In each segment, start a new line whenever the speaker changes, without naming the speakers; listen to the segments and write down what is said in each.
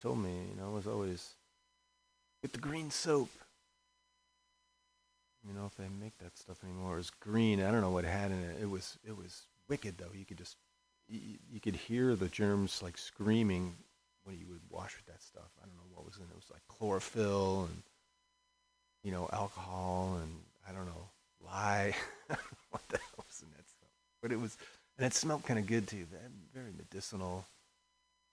told me, you know, it was always get the green soap. You know, if they make that stuff anymore, it was green. I don't know what it had in it. It was it was wicked though. You could just you, you could hear the germs like screaming when you would wash with that stuff. I don't know what was in it. It was like chlorophyll and you know alcohol and I don't know lye. what the hell was in that stuff? But it was and it smelled kind of good too. Very medicinal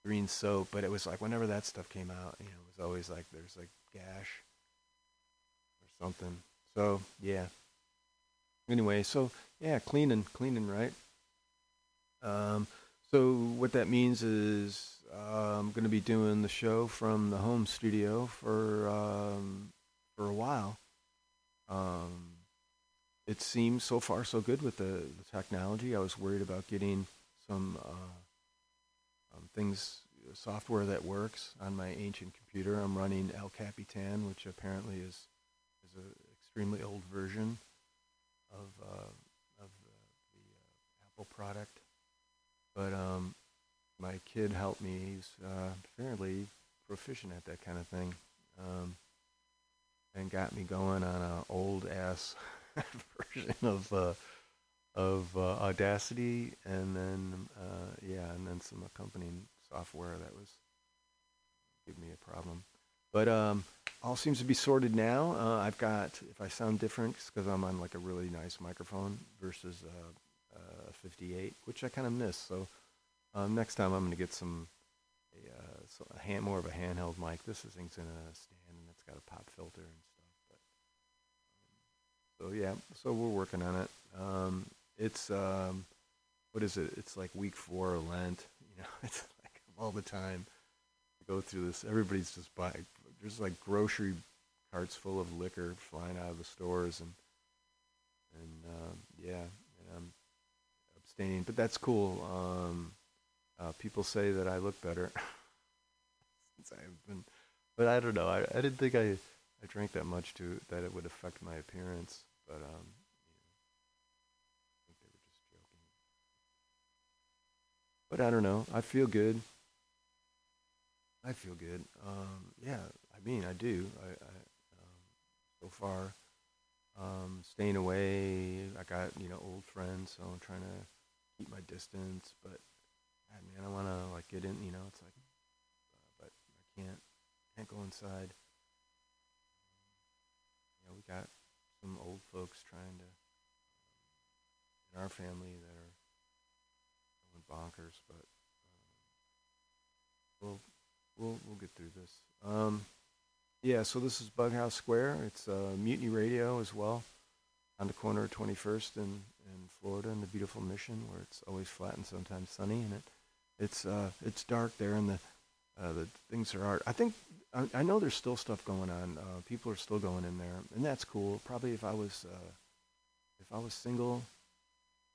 green soap. But it was like whenever that stuff came out, you know, it was always like there's like gash or something. So yeah. Anyway, so yeah, cleaning, cleaning, right? Um, so what that means is uh, I'm going to be doing the show from the home studio for um, for a while. Um, it seems so far so good with the, the technology. I was worried about getting some uh, um, things, software that works on my ancient computer. I'm running El Capitan, which apparently is is an extremely old version of uh, of the, the uh, Apple product. But um, my kid helped me. He's uh, fairly proficient at that kind of thing, um, and got me going on an old ass version of uh, of uh, Audacity, and then uh, yeah, and then some accompanying software that was giving me a problem. But um, all seems to be sorted now. Uh, I've got if I sound different because I'm on like a really nice microphone versus uh, uh, 58, which I kind of miss. So um, next time I'm going to get some a, uh, so a hand more of a handheld mic. This thing's in a stand and it's got a pop filter and stuff. But um, so yeah, so we're working on it. Um, it's um, what is it? It's like week four of Lent. You know, it's like all the time to go through this. Everybody's just buying. There's like grocery carts full of liquor flying out of the stores and and um, yeah, and I'm abstaining, but that's cool. Um, uh, people say that I look better since I've been, but I don't know. I, I didn't think I, I drank that much to that it would affect my appearance, but um, But I don't know. I feel good. I feel good. Um, yeah, I mean, I do. I, I um, so far, um, staying away. I got you know old friends, so I'm trying to keep my distance, but God, man, I want to like get in. You know, it's like, uh, but I can't. Can't go inside. You know, we got some old folks trying to in our family that are bonkers, but um, we'll we'll we'll get through this. Um, yeah, so this is Bughouse Square. It's uh, Mutiny Radio as well, on the corner of 21st and in Florida in the beautiful Mission, where it's always flat and sometimes sunny, and it it's uh, it's dark there, and the uh, the things are art. I think I, I know there's still stuff going on. Uh, people are still going in there, and that's cool. Probably if I was uh, if I was single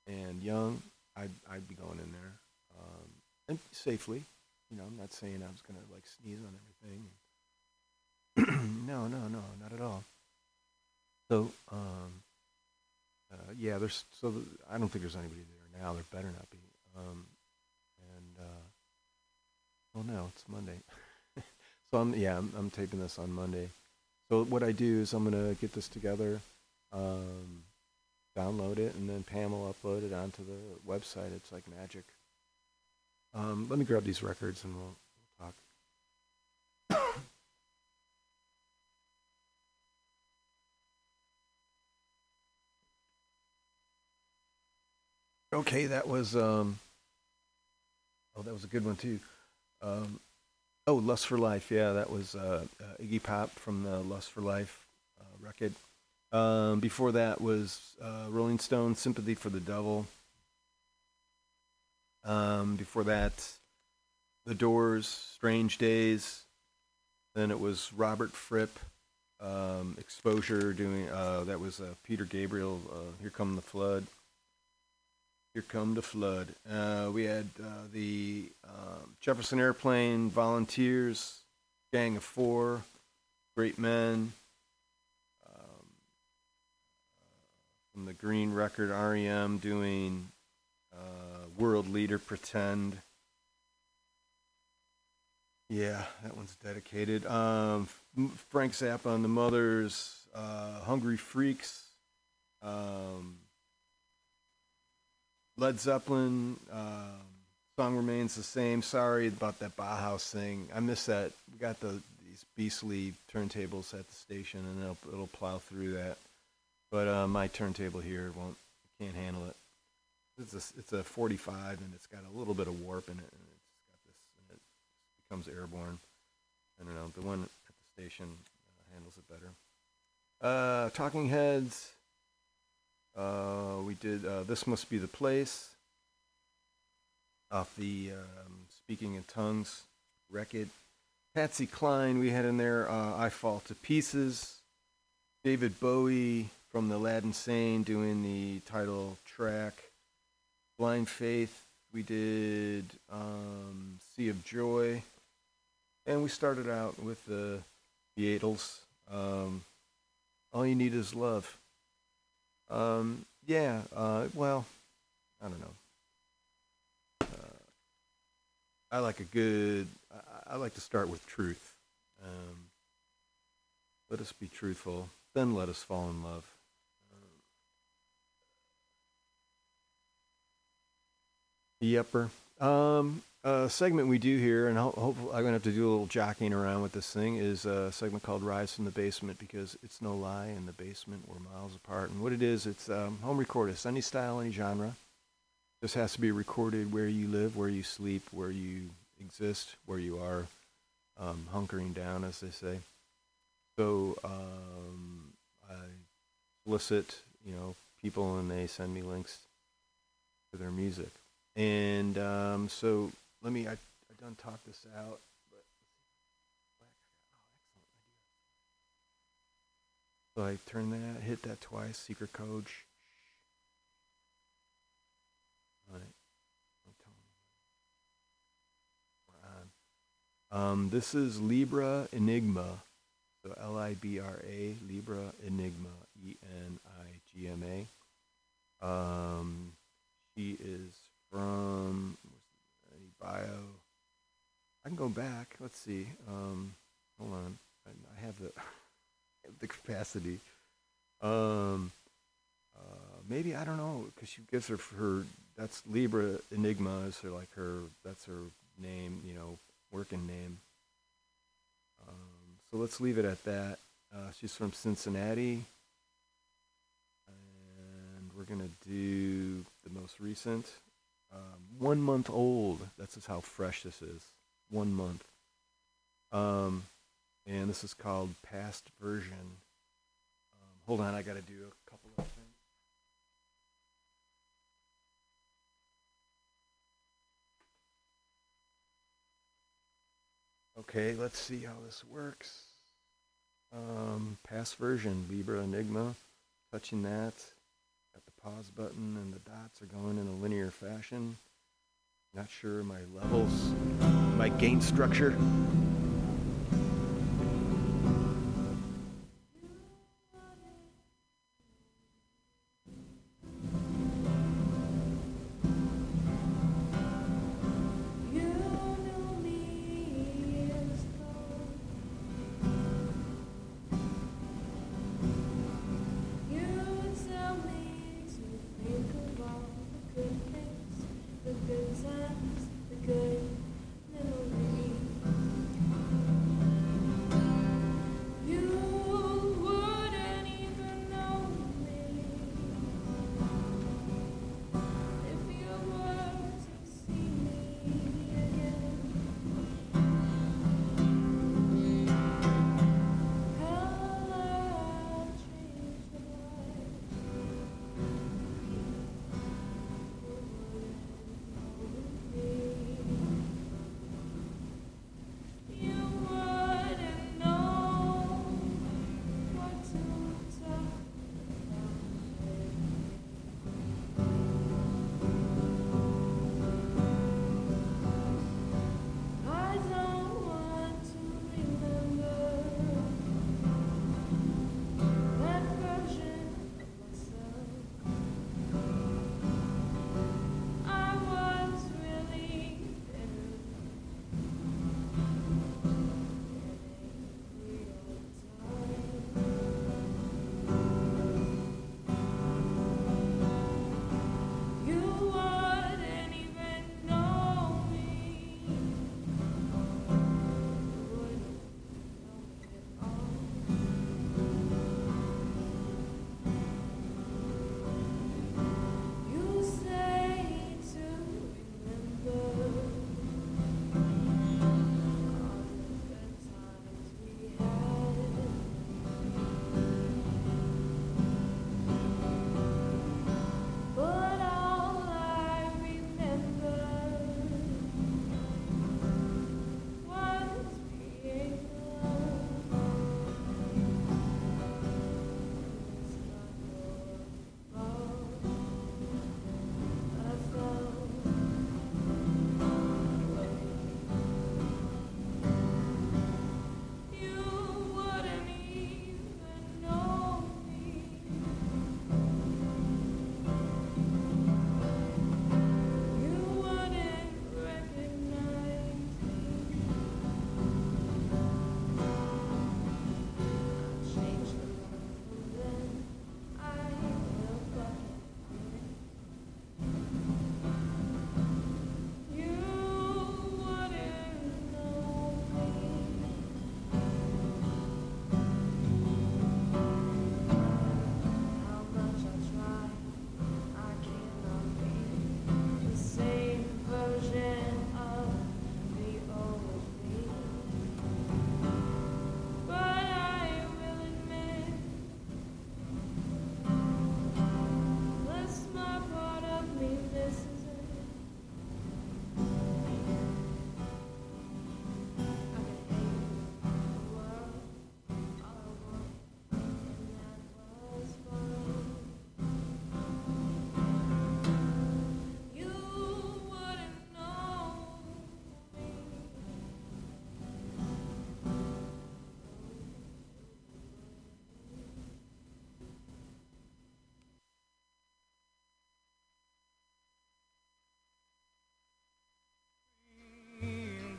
and young, I'd I'd be going in there um, and safely. You know, I'm not saying I was gonna like sneeze on everything. no, no, no, not at all. So, um, uh, yeah, there's so I don't think there's anybody there now. There better not be. Um, Oh no, it's Monday. so I'm yeah, I'm, I'm taping this on Monday. So what I do is I'm gonna get this together, um, download it, and then Pam will upload it onto the website. It's like magic. Um, let me grab these records and we'll, we'll talk. okay, that was um, oh, that was a good one too. Um, oh, Lust for Life. Yeah, that was uh, uh, Iggy Pop from the Lust for Life uh, record. Um, before that was uh, Rolling Stone, Sympathy for the Devil. Um, before that, The Doors, Strange Days. Then it was Robert Fripp, um, Exposure, doing uh, that was uh, Peter Gabriel, Here Come the Flood. Here Come the Flood. Uh, we had uh, the um, Jefferson Airplane Volunteers, Gang of Four, Great Men. From the Green Record, REM doing uh, World Leader Pretend. Yeah, that one's dedicated. Um, Frank Zappa and the Mothers, uh, Hungry Freaks, um, Led Zeppelin. Um, song remains the same. Sorry about that Bauhaus thing. I miss that. We got the these beastly turntables at the station, and it'll it'll plow through that. But uh, my turntable here won't can't handle it. It's a it's a 45, and it's got a little bit of warp in it, and it's got this, and it becomes airborne. I don't know. The one at the station uh, handles it better. Uh, Talking Heads. Uh, we did uh, This Must Be the Place off the um, Speaking in Tongues record. Patsy Cline, we had in there uh, I Fall to Pieces. David Bowie from the Aladdin Sane doing the title track. Blind Faith, we did um, Sea of Joy. And we started out with the Beatles. Um, All You Need Is Love. Um, yeah, uh, well, I don't know. Uh, I like a good. I, I like to start with truth. Um, let us be truthful, then let us fall in love. Yepper. Um, a segment we do here, and hopefully I'm gonna have to do a little jockeying around with this thing. Is a segment called "Rise from the Basement" because it's no lie. In the basement, we're miles apart, and what it is, it's um, home recorded, any style, any genre. This has to be recorded where you live, where you sleep, where you exist, where you are um, hunkering down, as they say. So um, I solicit, you know, people, and they send me links to their music. And um, so let me, I, I done talk this out, but so I turn that, hit that twice, secret code. On. Um, this is Libra Enigma. So L I B R A, Libra Enigma, E N I G M A. Um, she is from any bio. I can go back. Let's see. Um, hold on. I, I have the the capacity. Um, uh, maybe I don't know because she gives her her that's Libra Enigma is her like her that's her name. You know, working name. Um, so let's leave it at that. Uh, she's from Cincinnati. And we're to do the most recent. Um, one month old. That's just how fresh this is. One month. Um, and this is called Past Version. Um, hold on, I got to do a couple of things. Okay, let's see how this works. Um, past version, Libra Enigma. Touching that. Pause button and the dots are going in a linear fashion. Not sure my levels, my gain structure.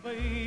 baby.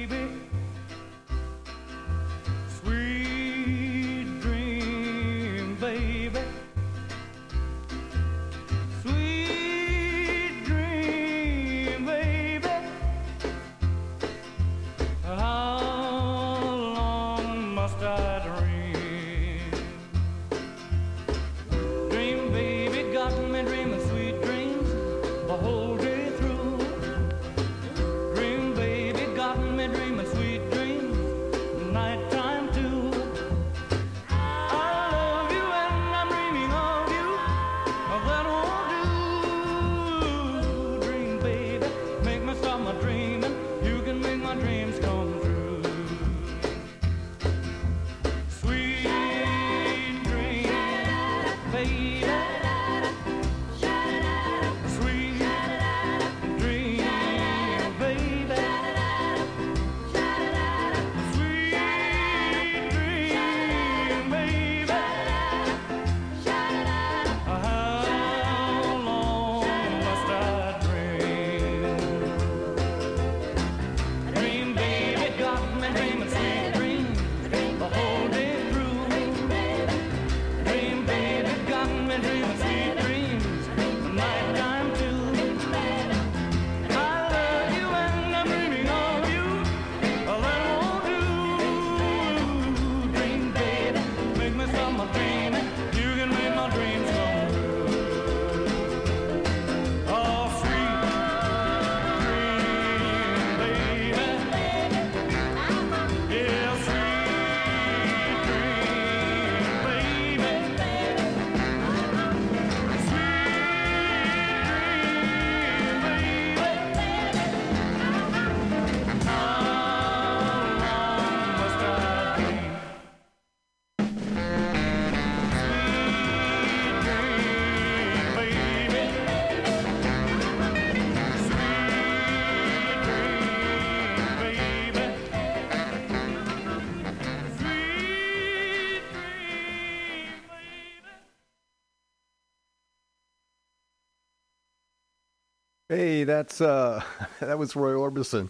That's uh, that was Roy Orbison.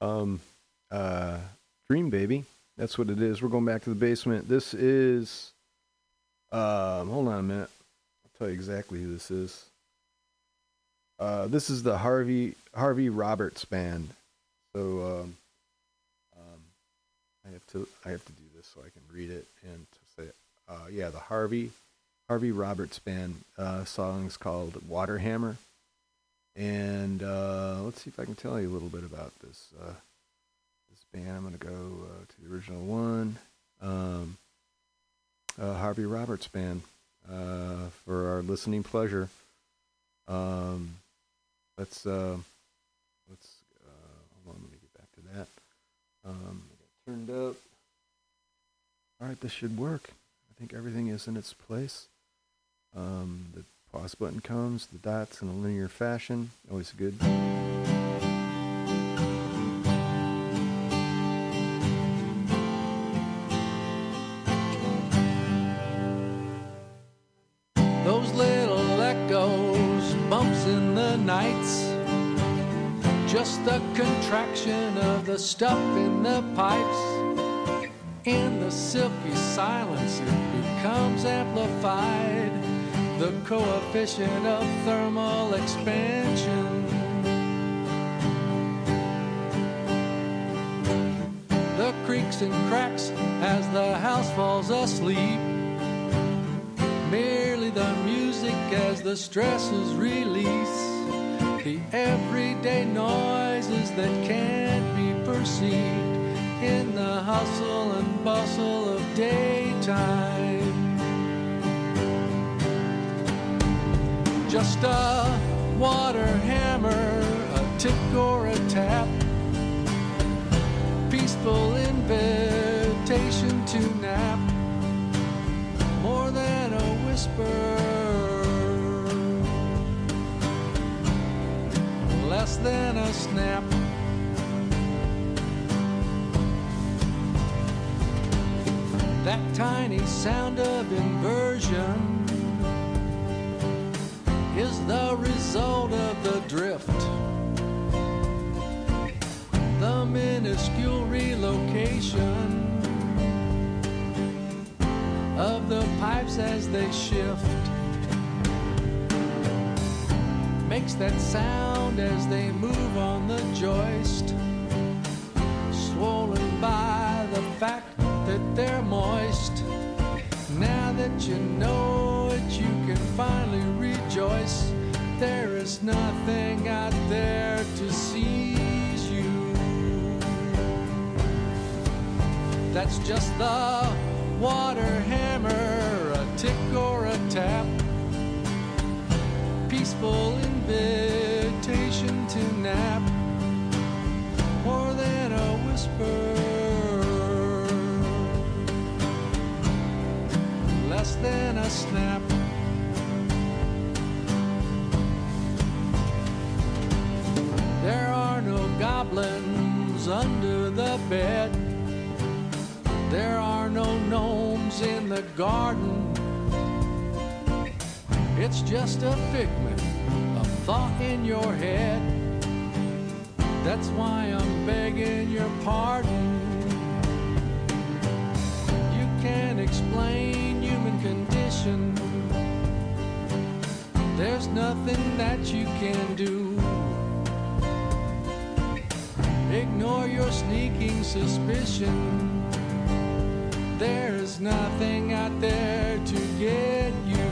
Um, uh, Dream Baby. That's what it is. We're going back to the basement. This is. Um, hold on a minute. I'll tell you exactly who this is. Uh, this is the Harvey Harvey Roberts band. So um, um, I have to I have to do this so I can read it and to say. Uh, yeah, the Harvey Harvey Roberts band uh, song is called Waterhammer. And uh, let's see if I can tell you a little bit about this uh, this band. I'm going to go uh, to the original one, um, uh, Harvey Roberts Band, uh, for our listening pleasure. Um, let's uh, let's hold on. Let me get back to that. Um, turned up. All right, this should work. I think everything is in its place. Um, the pause button comes, the dots in a linear fashion, always good.
Those little echoes, bumps in the nights. Just the contraction of the stuff in the pipes. In the silky silence, it becomes amplified. The coefficient of thermal expansion. The creaks and cracks as the house falls asleep. Merely the music as the stresses release the everyday noises that can't be perceived in the hustle and bustle of daytime just a water hammer a tick or a tap. Peaceful invitation to nap. More than a whisper, less than a snap. That tiny sound of inversion is the result of the drift. The minuscule relocation of the pipes as they shift makes that sound as they move on the joist swollen by the fact that they're moist now that you know it you can finally rejoice there is nothing out there to seize you that's just the water hammer, a tick or a tap. Peaceful invitation to nap, more than a whisper, less than a snap. There are no goblins under the bed. There are no gnomes in the garden. It's just a figment of thought in your head. That's why I'm begging your pardon. You can't explain human condition. There's nothing that you can do. Ignore your sneaking suspicion. There's nothing out there to get you.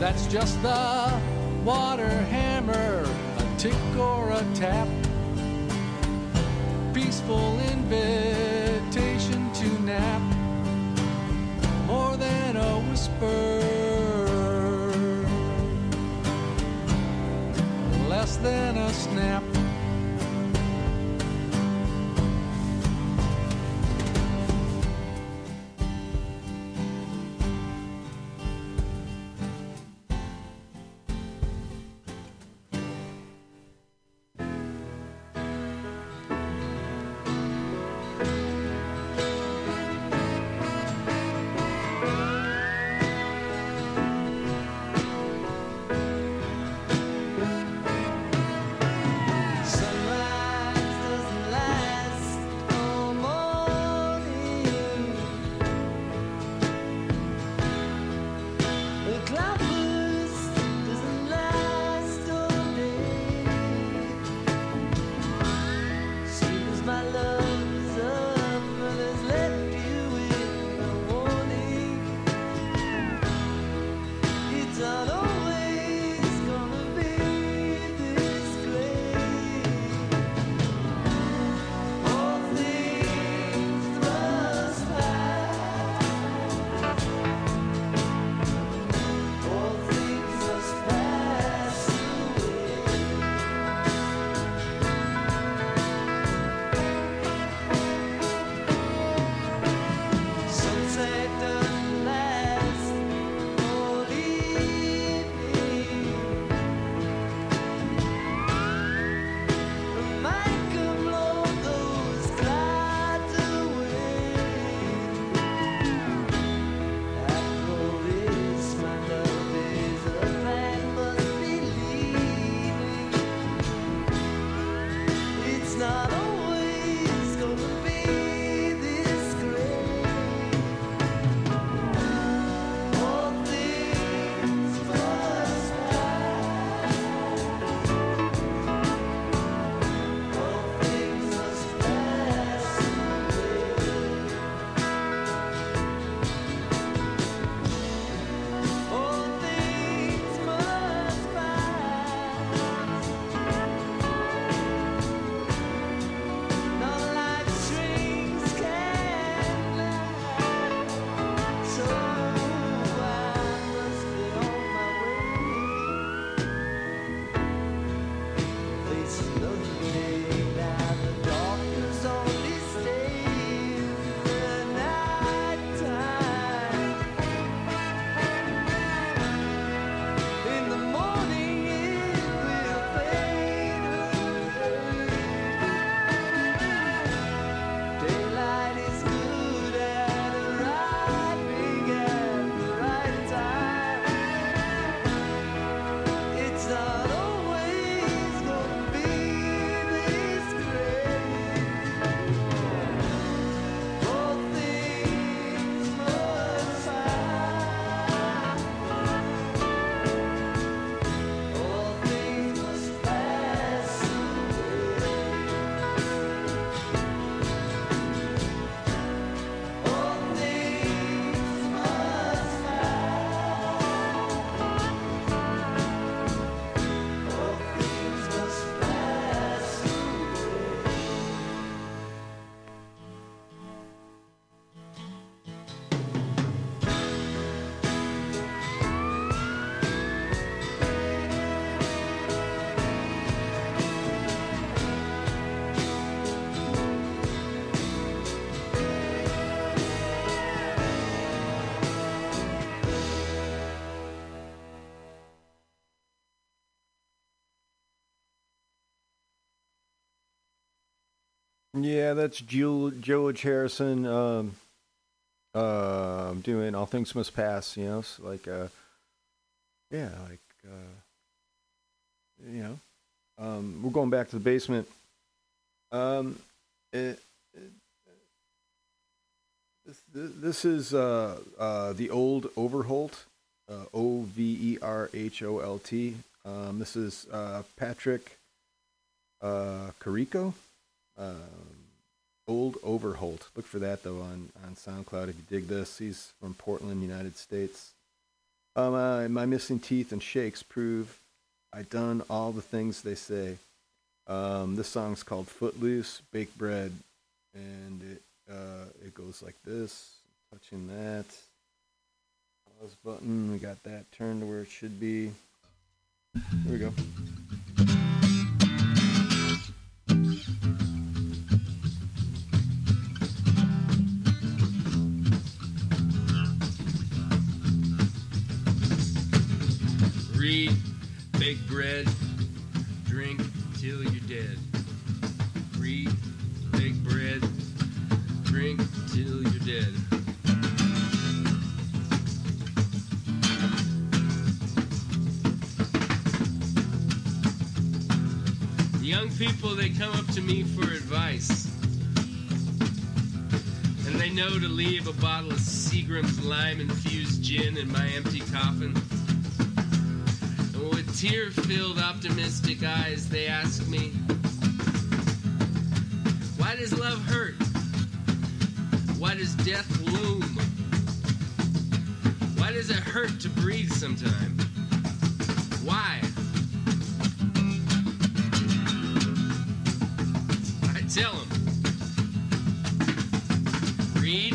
That's just the water hammer, a tick or a tap. Peaceful invitation to nap, more than a whisper, than a snap.
That's George Harrison. Um, uh, doing all things must pass. You know, s like uh, yeah, like uh, you know, um, we're going back to the basement. Um, it, it, this, this is uh, uh, the old Overholt, uh, O V E R H O L T. Um, this is uh, Patrick uh, Carico um, Old Overholt. Look for that though on on SoundCloud if you dig this. He's from Portland, United States. Um, uh, my missing teeth and shakes prove I done all the things they say. Um, this song's called Footloose, Baked Bread, and it uh, it goes like this. Touching that pause button, we got that turned to where it should be. Here we go.
Bake bread, drink till you're dead. Read, bake bread, drink till you're dead. Young people, they come up to me for advice. And they know to leave a bottle of Seagram's lime infused gin in my empty coffin. And with tear filled, optimistic eyes, they ask me, Why does love hurt? Why does death loom? Why does it hurt to breathe sometimes? Why? I tell them, read,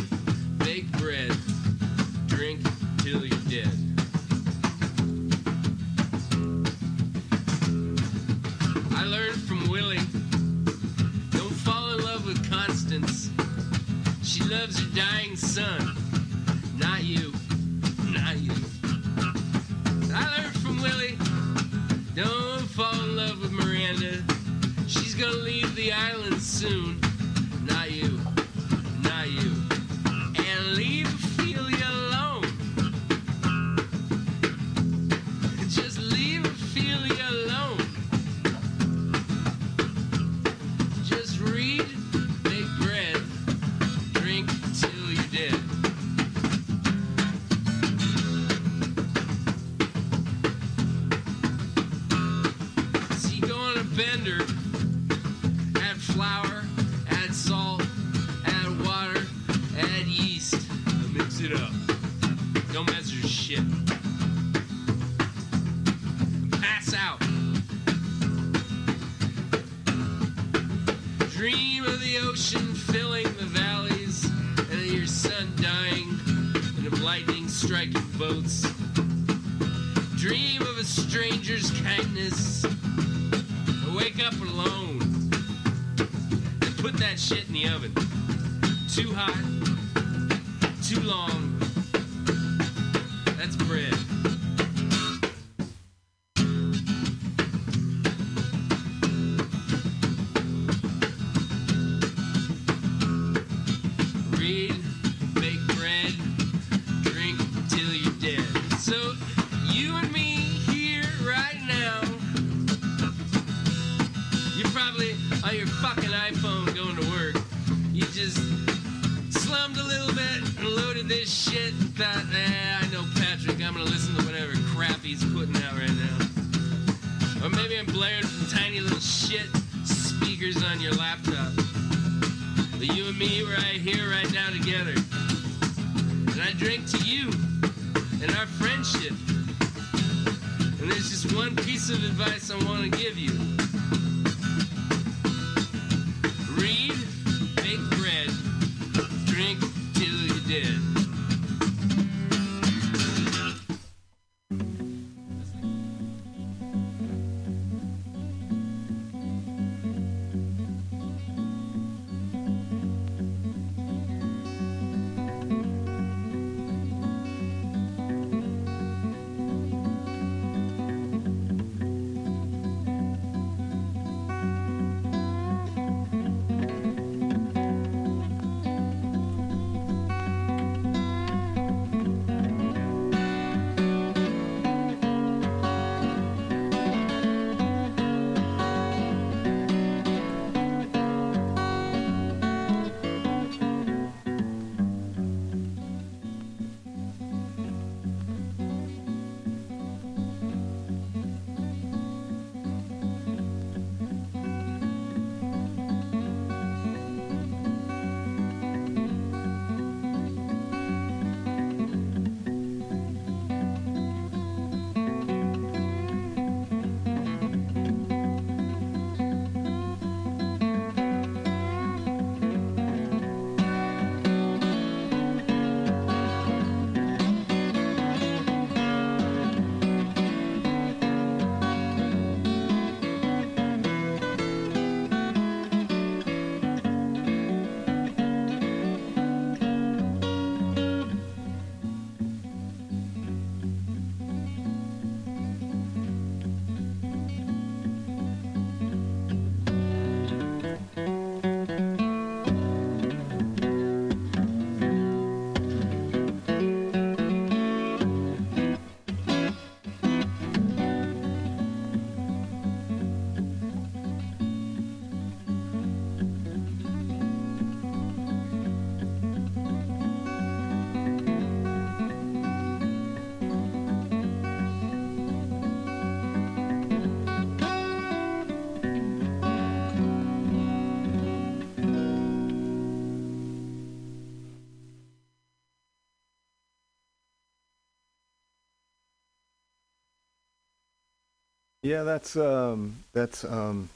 Yeah, that's um, that's um,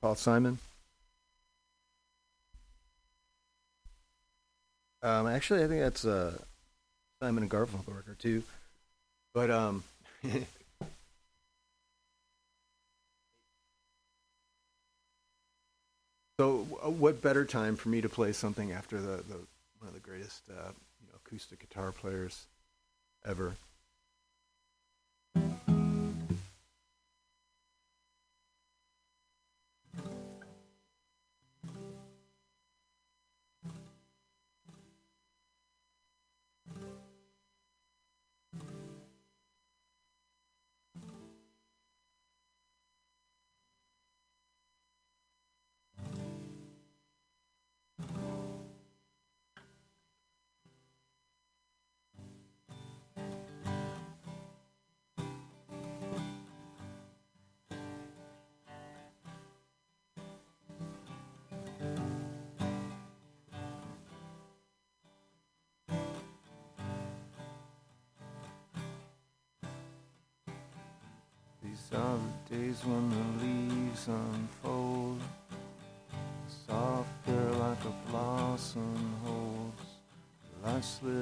Paul Simon. Um, actually, I think that's uh, Simon and Garfunkel record too. But um, so uh, what better time for me to play something after the, the one of the greatest uh, you know, acoustic guitar players ever? saw the days when the leaves unfold, softer like a blossom holds. Life slips.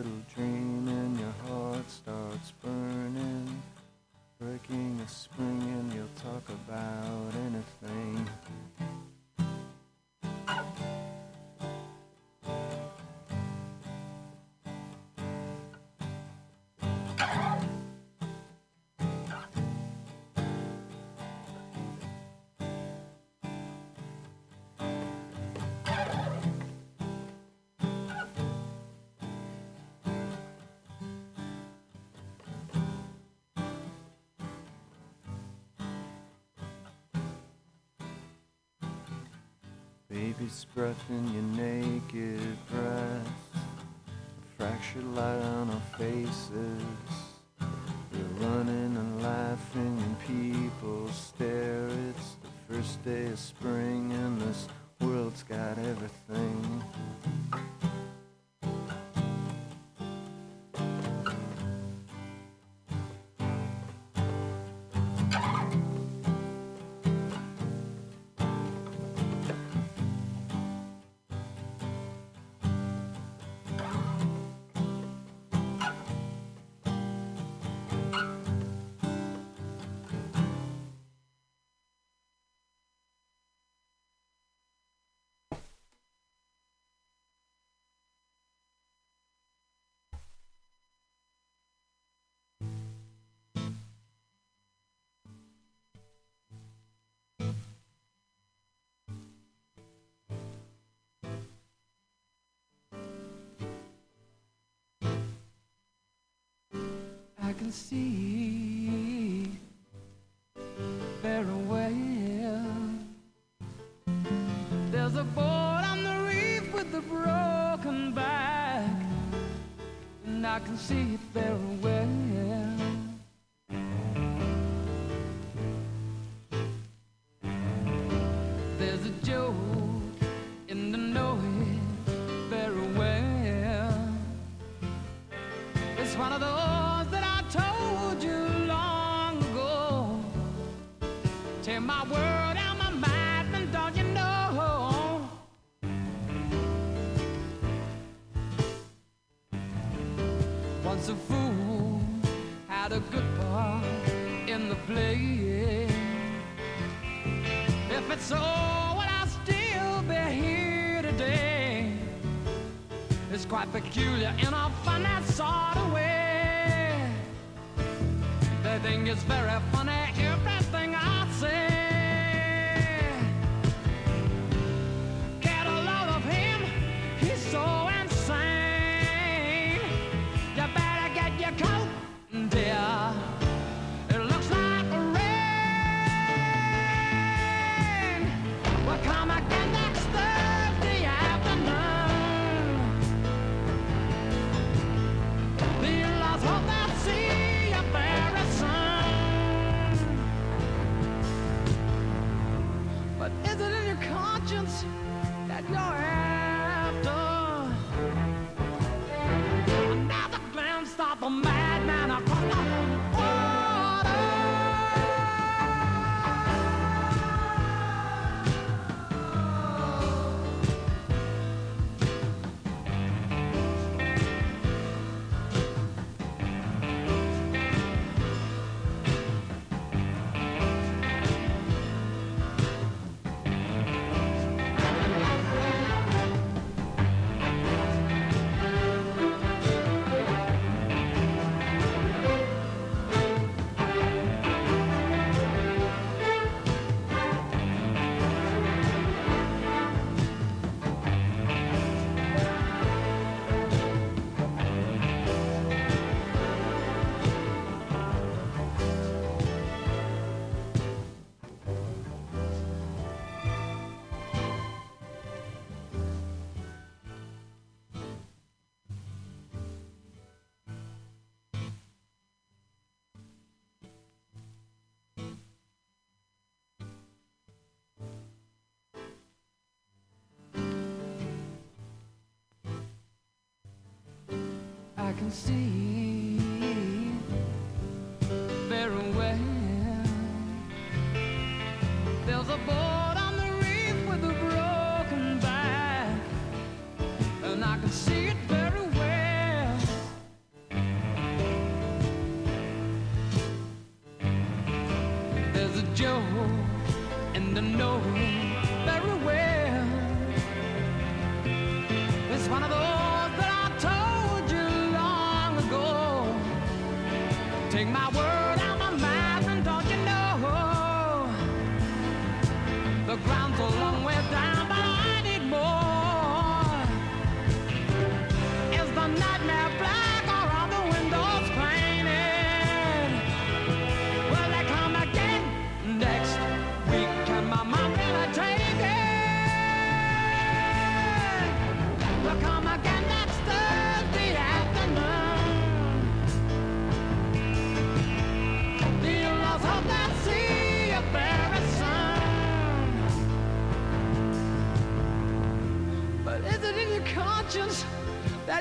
be scratching your naked breast, Fractured light on our faces. We're running and laughing and people stare. It's the first day of spring
I can see very well. There's a boat on the reef with a broken back, and I can see it very well.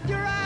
You're after?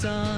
Sun?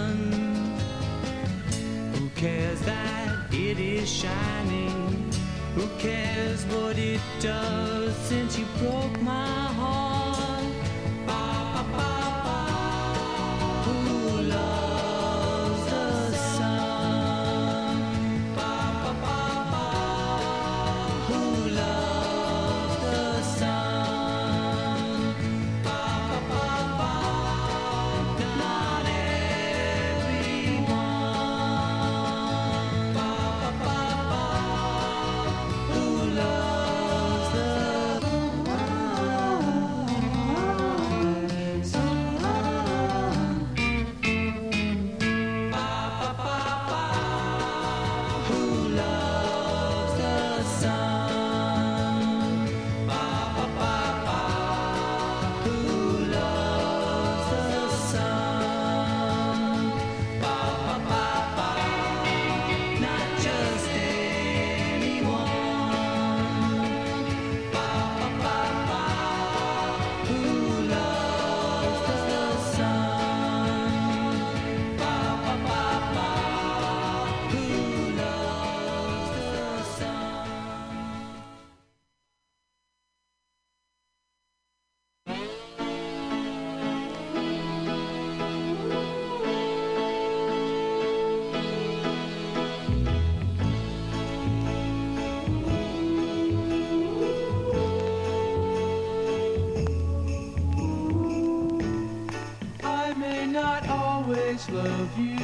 love you,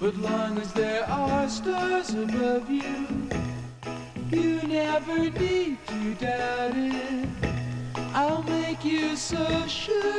but long as there are stars above you, you never need to doubt it. I'll make you so sure.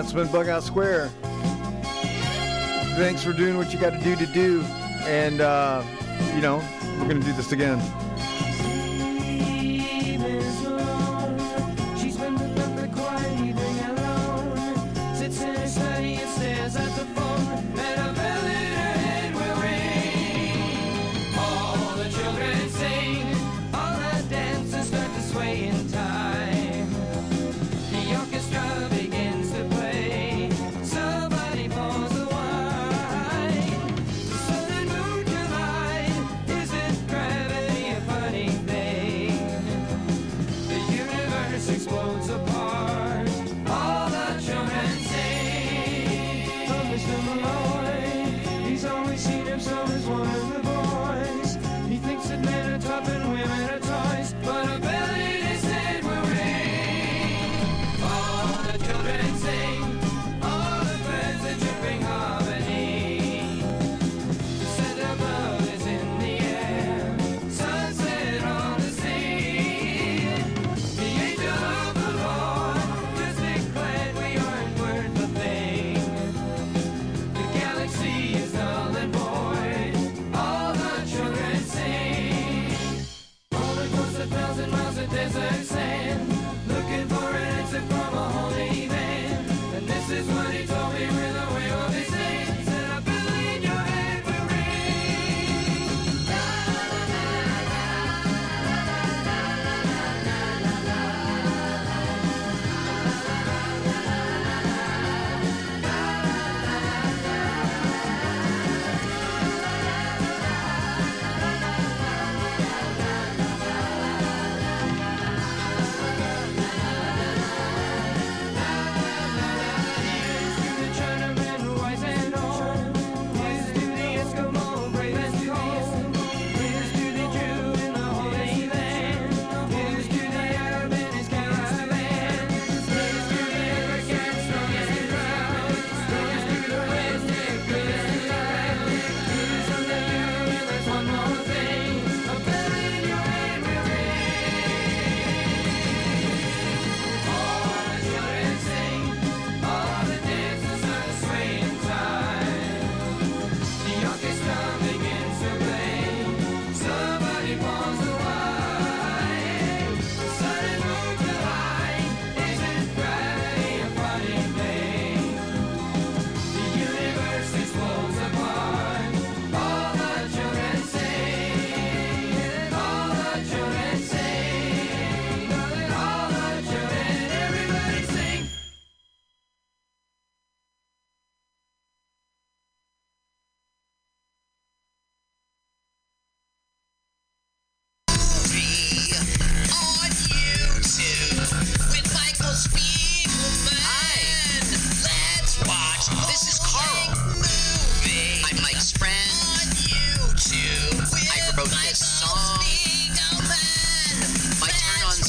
It's been Bugout Square. Thanks for doing what you got to do to do. And, uh, you know, we're going to do this again.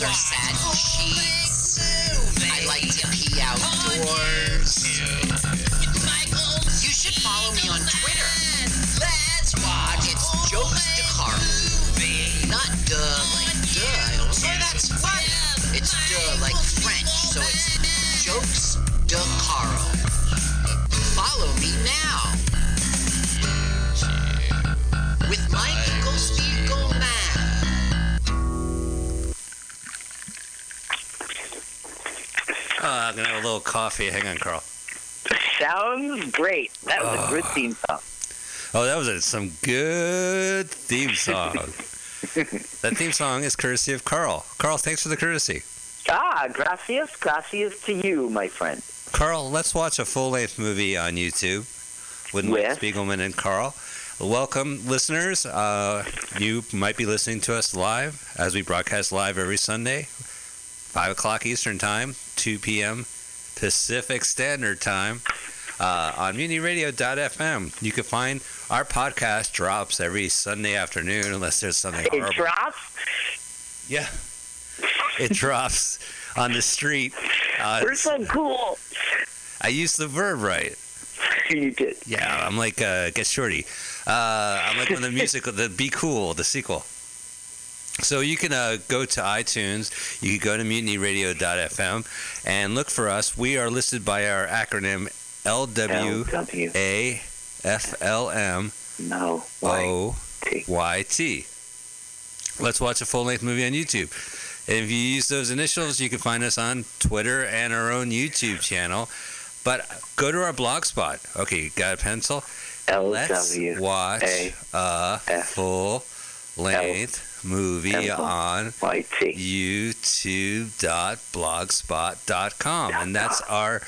are
sheets. I like to pee outdoors.
little coffee. Hang on, Carl.
Sounds great. That was oh. a ah. good theme song.
Oh, that was a, some good theme song. that theme song is courtesy of Carl. Carl, thanks for the courtesy.
Ah, gracias, gracias to you, my friend.
Carl, let's watch a full length movie on YouTube with,
with Mike
Spiegelman and Carl. Welcome, listeners. Uh, you might be listening to us live as we broadcast live every Sunday, 5 o'clock Eastern Time, 2 p.m. Pacific Standard Time uh, on MutinyRadio.fm, You can find our podcast drops every Sunday afternoon, unless there's something.
It
horrible.
drops.
Yeah, it drops on the street. Uh,
We're so cool.
I used the verb right.
You did.
Yeah, I'm like uh, get shorty. Uh, I'm like on the musical, the Be Cool, the sequel. So you can uh, go to iTunes. You can go to mutinyradio.fm and look for us. We are listed by our acronym
W.
LWAFLM.
No.
O
T.
Y T. Let's watch a full length movie on YouTube. And if you use those initials, you can find us on Twitter and our own YouTube channel. But go to our blog spot. Okay, got a pencil?
L
Let's watch
a
full length movie on youtube.blogspot.com and that's our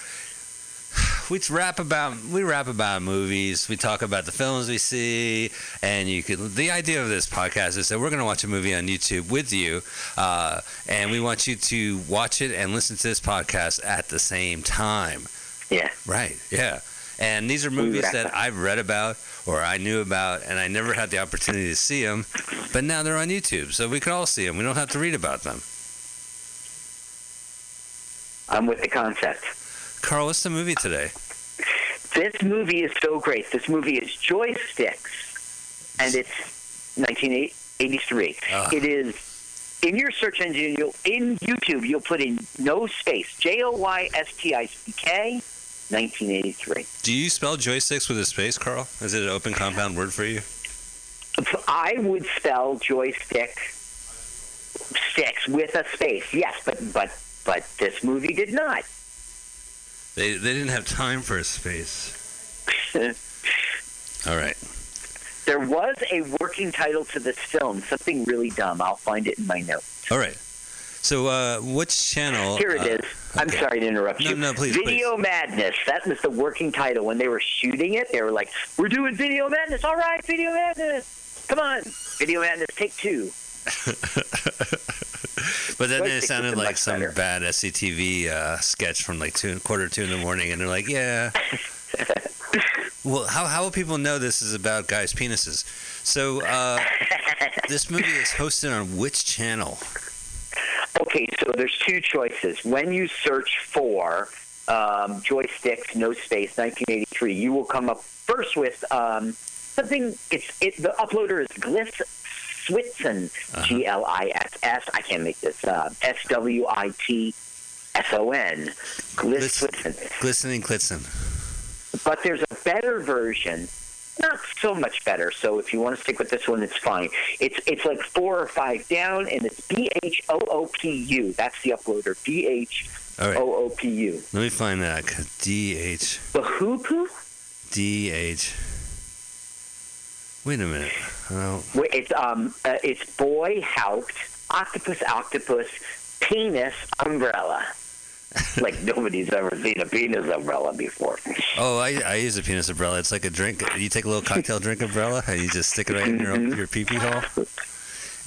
we rap about we rap about movies. We talk about the films we see. And you could the idea of this podcast is that we're going to watch a movie on youtube with you. Uh, and we want you to watch it and listen to this podcast at the same time.
Yeah.
right yeah and these are movies that. I've read about or I knew about, and I never had the opportunity to see them. But now they're on YouTube, so we can all see them. We don't have to read about them.
I'm with the concept.
Carl, what's the movie today?
This movie is so great. This movie is Joysticks, and it's 1983.
Ah.
It is in your search engine. You'll in YouTube. You'll put in no space. J O Y S T I C K. 1983.
Do you spell joysticks with a space, Carl? Is it an open compound word for you?
I would spell joystick sticks with a space. Yes, but but but this movie did not.
They they didn't have time for a space. All right.
There was a working title to this film, something really dumb. I'll find it in my notes.
All right. So, uh, which channel?
Here it
uh,
is. I'm sorry to interrupt
No,
you.
no, please,
Video Madness. That was the working title. When they were shooting it, they were like, "We're doing Video Madness. All right, Video Madness. Come on, Video Madness. Take two.
But then it sounded like some
better.
bad SCTV uh, sketch from like two, quarter two in the morning, and they're like, "Yeah." well, how how will people know this is about guys' penises? So, uh, this movie is hosted on which channel?
Okay, so there's two choices. When you search for um, joysticks, no space, 1983, you will come up first with um, something. It's it. The uploader is Gliss Switson,
Uh-huh.
G L I S S. I can't make this. Uh, S W I T S O N. Gliss
Gliss-
Switson.
Glistening Klitzen.
But there's a better version. Not so much better. So if you want to stick with this one, it's fine. It's it's like four or five down, and it's B H O O P U. That's the uploader. B H. O O P U.
Let me find that. D H
Bahoopoo?
D H. Wait a minute.
Wait, It's um, uh, it's boy haupt, octopus, octopus, penis, umbrella. like nobody's ever seen a penis umbrella before.
oh I, I use a penis umbrella. It's like a drink. You take a little cocktail drink umbrella and you just stick it right in your your pee pee hole.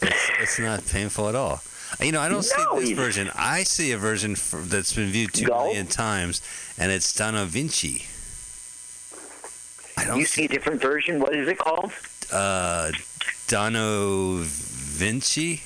It's it's not painful at all. You know, I don't see this version. I see a version for, that's been viewed two
No.
million times, and it's Donna Vinci. I don't
You
see
see a different version. What is it called?
uh, Dono Vinci.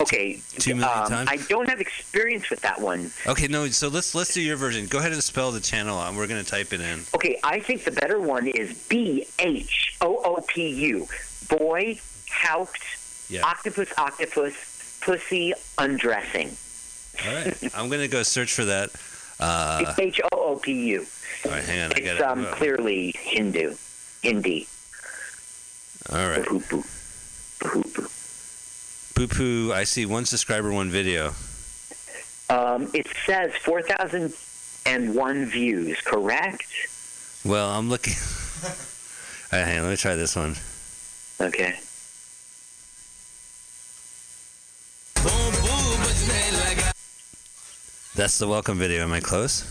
Okay.
Two million
um,
times?
I don't have experience with that one.
Okay, no. So let's let's do your version. Go ahead and spell the channel, and we're gonna type it in.
Okay, I think the better one is B H O O P U. Boy haupt,
Yeah.
octopus, octopus, pussy, undressing.
All right. I'm gonna go search for that. Uh,
It's H O O P U.
all right, hang on. I got
It's
it.
um, clearly Hindu. Hindi.
All right.
Bahoopoo. Bahoopoo.
Poo poo. I see one subscriber, one video.
Um, it says 4,001 views, correct?
Well, I'm looking. Right, hang on. Let me try this one.
Okay.
That's the welcome video. Am I close?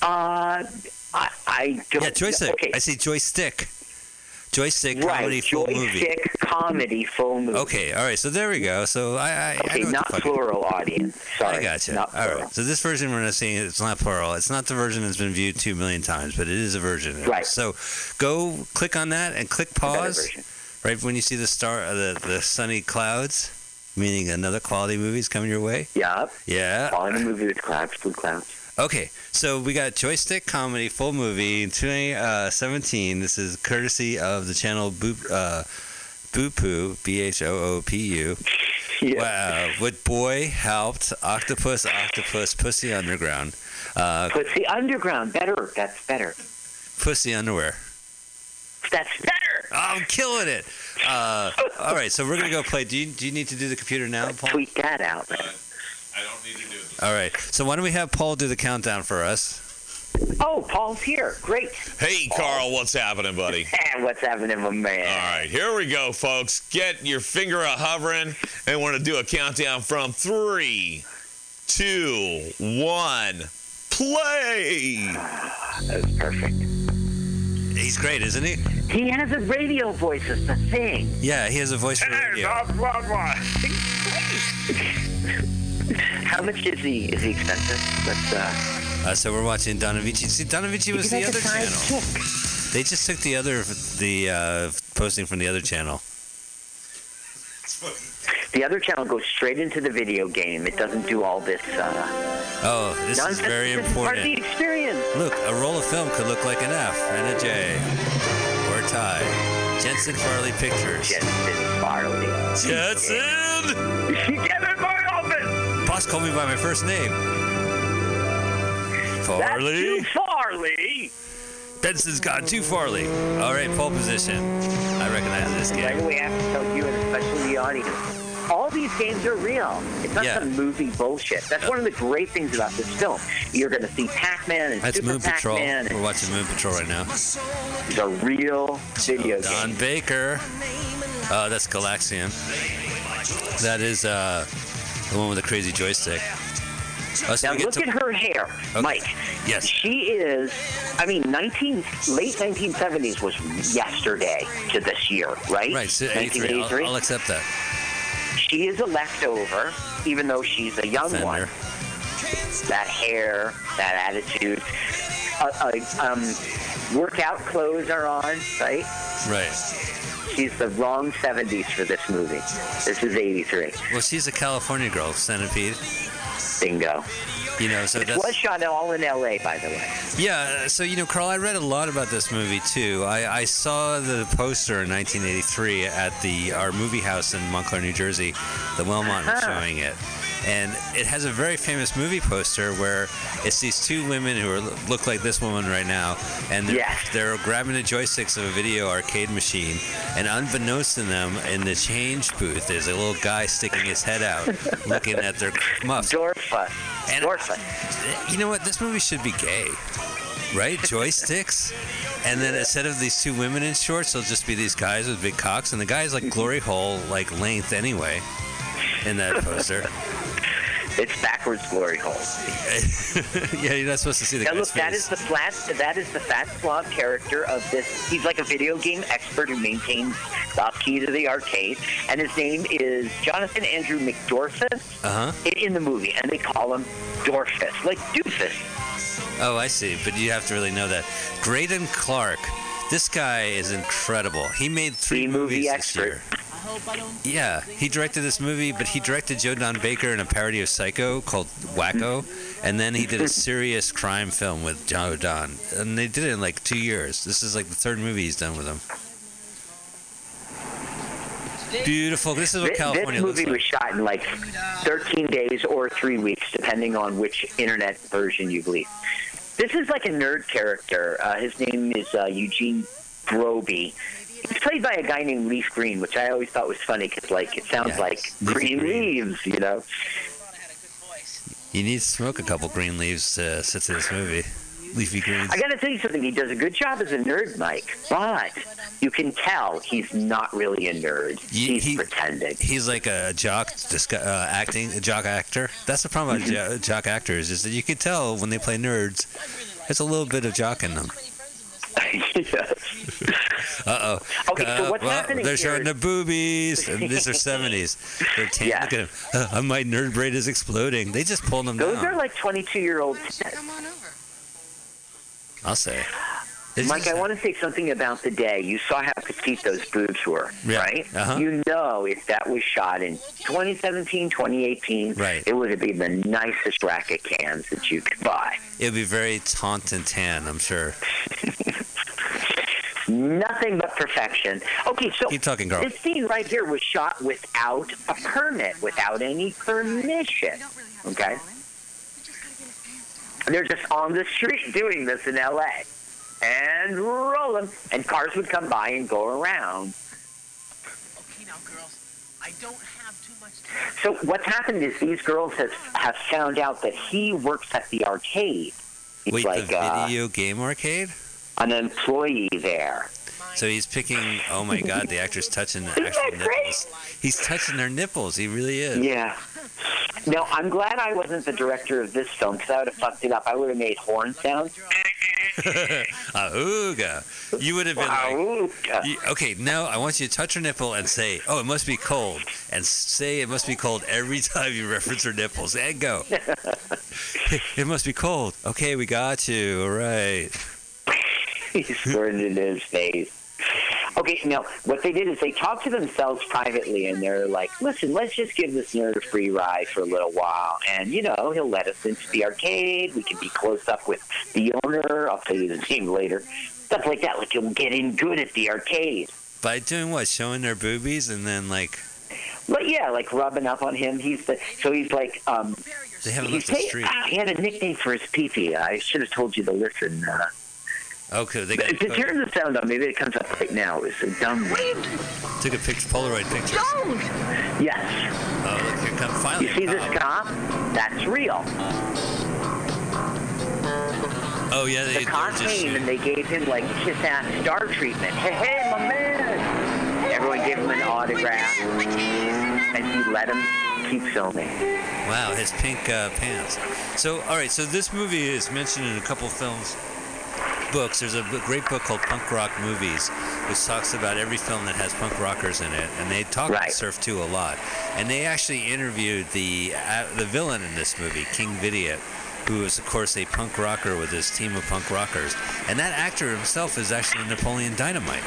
Uh, I, I don't
Yeah, joystick.
Okay.
I see joystick. Joystick
right,
comedy full movie.
joystick comedy full movie.
Okay, all right. So there we go. So I, I, I
Okay,
know
not plural audience. Sorry.
I gotcha.
Not
All
plural.
right. So this version we're not seeing it's not plural. It's not the version that's been viewed two million times, but it is a version.
Right.
So go click on that and click pause right when you see the star, uh, the the sunny clouds, meaning another quality movie is coming your way.
Yep.
Yeah.
On the movie with clouds, blue clouds.
Okay, so we got Joystick Comedy full movie in 2017. This is courtesy of the channel Boop, uh, Bhoopu, B H O O P U.
Yeah.
Wow. What boy helped Octopus, Octopus, Pussy Underground. Uh,
Pussy Underground, better. That's better.
pussy Underwear.
That's better.
Oh, I'm killing it. Uh, all right, so we're gonna go play. Do you do you need to do the computer now, Paul?
Tweet that out.
I don't need to do it.
All right. So why don't we have Paul do the countdown for us?
Oh, Paul's here. Great.
Hey, Carl, what's happening, buddy?
And what's happening, my man?
All right, here we go, folks. Get your finger a hovering, and we're going to do a countdown from three, two, one, play.
That's perfect.
He's great, isn't he?
He has a radio voice. It's the thing.
Yeah, he has a voice for radio.
How much is he? Is he expensive? Let's. Uh,
Uh, so we're watching Donavici. See, Donavici was the other channel.
sidekick.
They just took the other the uh, posting from the other channel.
The other channel goes straight into the video game. It doesn't do all this uh,
Oh, this is
nonsense.
very
This is part of the
important.
experience.
Look, a roll of film could look like an F and a J or a tie. Jensen Farley Pictures.
Jensen Farley.
Jensen!
Get in my office.
Boss called me by my first name.
That's
Farley.
too Farley.
Benson's gone too Farley. All right, pole position. I recognize this
By the
game.
way, I have to tell you and especially the audience, all these games are real. It's not
Yeah.
some movie bullshit. That's one of the great things about this film. You're going to see Pac-Man and
That's
Super
Moon Patrol.
Pac-Man.
We're watching Moon Patrol right now.
It's a real video
Don
game.
Baker. Uh, that's Galaxian. That is uh, the one with the crazy joystick. Uh, so
Now look
to-
at her hair,
Okay.
Mike.
Yes.
She is. I mean, 19 late 1970s was yesterday to this year, right?
Right, so 83. I'll, I'll accept that.
She is a leftover, even though she's a young one. That hair, that attitude. Uh, uh, um, workout clothes are on, right?
Right.
She's the wrong 70s for this movie. This is 83.
Well, she's a California girl, Centipede.
Bingo.
You know, so
It was shot all in L.A., by the way.
yeah. So you know, Carl, I read a lot about this movie too. I, I saw the poster in 1983 at the our movie house in Montclair, New Jersey. The Wellmont was
Uh-huh.
showing it, and it has a very famous movie poster where it's these two women who are, look like this woman right now, and they're,
Yes.
they're grabbing the joysticks of a video arcade machine, and unbeknownst to them, in the change booth, there's a little guy sticking his head out, looking at their muffs.
Dorfa.
And-
Dorfa.
You know what? This movie should be gay, right? Joysticks, and then instead of these two women in shorts, they'll just be these guys with big cocks, and the guy's like glory hole like length anyway. In that poster,
It's backwards glory hole.
yeah, you're not supposed to see the
Now look, that is the flat. That is the fat slob character of this. He's like a video game expert who maintains the key to the arcade, and his name is Jonathan Andrew McDorfus
Uh huh.
in the movie, and they call him Dorfus, like doofus.
Oh, I see. But you have to really know that. Greydon Clark. This guy is incredible. He made three
B-movie
movies
expert.
this year. Yeah, he directed this movie, but he directed Joe Don Baker in a parody of Psycho called Wacko, and then he did a serious crime film with Joe Don, and they did it in like two years. This is like the third movie he's done with him. Beautiful. This is what
Thi-
California
this movie
like.
was shot in like 13 days or three weeks, depending on which internet version you believe. This is like a nerd character. Uh, his name is uh, Eugene Broby. He's played by a guy named Leif Green, which I always thought was funny because, like, it sounds
Yeah,
like green, leaves, you know.
You need to smoke a couple green leaves to sit to this movie. Leafy greens.
I got to tell you something. He does a good job as a nerd, Mike, but you can tell he's not really a nerd. He's
he-
pretending.
He's like a jock uh, acting, a jock actor. That's the problem
Mm-hmm.
about jo- jock actors is that you can tell when they play nerds, there's a little bit of jock in them.
Yes.
Uh oh.
Okay, so what's
well,
happening
They're showing
is-
the boobies. And these are 70s. They're tan.
Yeah.
Look at him. Uh, my nerd braid is exploding. They just pulled him
Those
down.
are like 22 year olds.
I'll say. It's
Mike,
just-
I want to say something about the day. You saw how petite those boobs were,
Yeah.
right?
Uh-huh.
You know, if that was shot in 2017, 2018,
Right.
it would have been the nicest racket cans that you could buy.
It'd be very taunt and tan, I'm sure.
Nothing but perfection. Okay, so
Keep talking, Carl.
this scene right here was shot without a permit, without any permission. Okay? They're just on the street doing this in LA. And rolling. And cars would come by and go around.
Okay, now, girls, I don't have too much time.
So what's happened is these girls have, have found out that he works at the arcade. He's
Wait,
like
the
uh,
video game arcade?
An employee there.
So he's picking. Oh my God, the actor's touching the actual
great?
nipples. He's touching their nipples. He really is.
Yeah. No, I'm glad I wasn't the director of this film because I would have fucked it up. I would have made horn sounds.
Auga. You would have been like, you- okay, now I want you to touch her nipple and say, oh, it must be cold. And say it must be cold every time you reference her nipples. And go. it must be cold. Okay, we got you. All right.
He squirted in his face. Okay, now what they did is they talked to themselves privately, and they're like, "Listen, let's just give this nerd a free ride for a little while, and you know, he'll let us into the arcade. We can be close up with the owner. I'll tell you the name later. Stuff like that. Like he'll get in good at the arcade.
By doing what? Showing their boobies and then, like,
But yeah, like rubbing up on him. He's the so he's like um.
they haven't
He's
left the street.
ah, he had a nickname for his peepee. I should have told you to listen. Uh,
Okay, they got,
if you turn the sound on, maybe it comes up right now. It's a dumb. Way.
Took a picture, Polaroid picture. Don't.
Yes.
Oh, look, here comes finally.
You see this cop? That's real.
Oh, yeah, they,
The
they're
cop
just
came
shooting.
and they gave him like kiss ass star treatment. Hey, hey, my man! Everyone gave him an autograph, and he let him keep filming.
Wow, his pink uh, pants. So, all right, so this movie is mentioned in a couple films, books. There's a great book called Punk Rock Movies, which talks about every film that has punk rockers in it, and they talk about Surf 2 a lot. And they actually interviewed the uh, the villain in this movie, King Vidiot, who is, of course, a punk rocker with his team of punk rockers. And that actor himself is actually Napoleon Dynamite.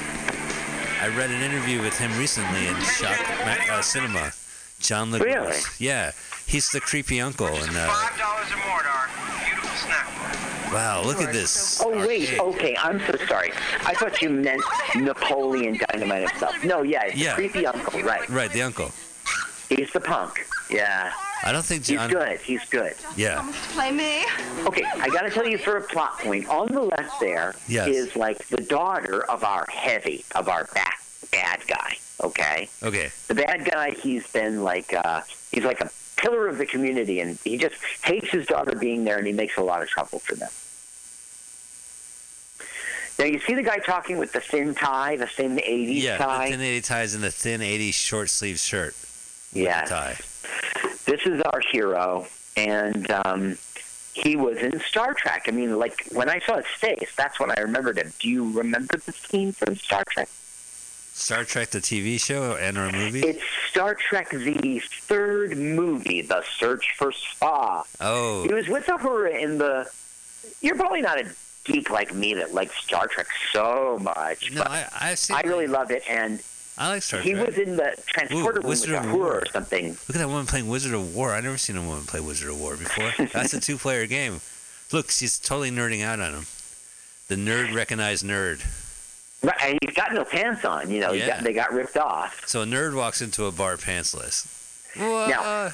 I read an interview with him recently in Shock uh, Cinema. John LaGrosse.
Really?
Yeah, he's the creepy uncle. And uh,
Five dollars or more, Dar. Beautiful snack.
Wow, look at this.
Oh wait, okay, I'm so sorry. I thought you meant Napoleon Dynamite himself. No, yeah, it's
Yeah.
creepy uncle, right?
Right, the uncle.
He's the punk. Yeah,
I don't think
he's good. He's good.
Yeah.
Play me.
Okay, I got to tell you for a plot point. On the left there is
Yes.
like the daughter of our heavy, of our bad, bad guy. Okay,
Okay.
the bad guy. He's been like uh, he's like a pillar of the community, and he just hates his daughter being there, and he makes a lot of trouble for them. Now you see the guy talking with the thin tie, the thin '80s
Yeah,
tie.
the thin 80 ties and the thin 80 short sleeve shirt.
yeah,
Tie.
this is our hero, and um, he was in Star Trek. I mean, like when I saw his face, that's when I remembered him. Do you remember the scene from Star Trek?
Star Trek, the TV show and or movie?
It's Star Trek, the third movie, The Search for Spock.
oh,
He was with Uhura in the. You're probably not a geek like me that likes Star Trek so much,
no,
but
I, I've seen
I really love it. And
I like Star Trek.
he was in the transporter
Ooh,
room with
Wizard of
Uhura
War.
or something.
Look at that woman playing Wizard of War. I've never seen a woman play Wizard of War before. That's a two player game. Look, she's totally nerding out on him. The nerd recognized nerd.
Right, and he's got no pants on. You know,
Yeah.
got, they got ripped off.
So a nerd walks into a bar pantsless. What?
Now-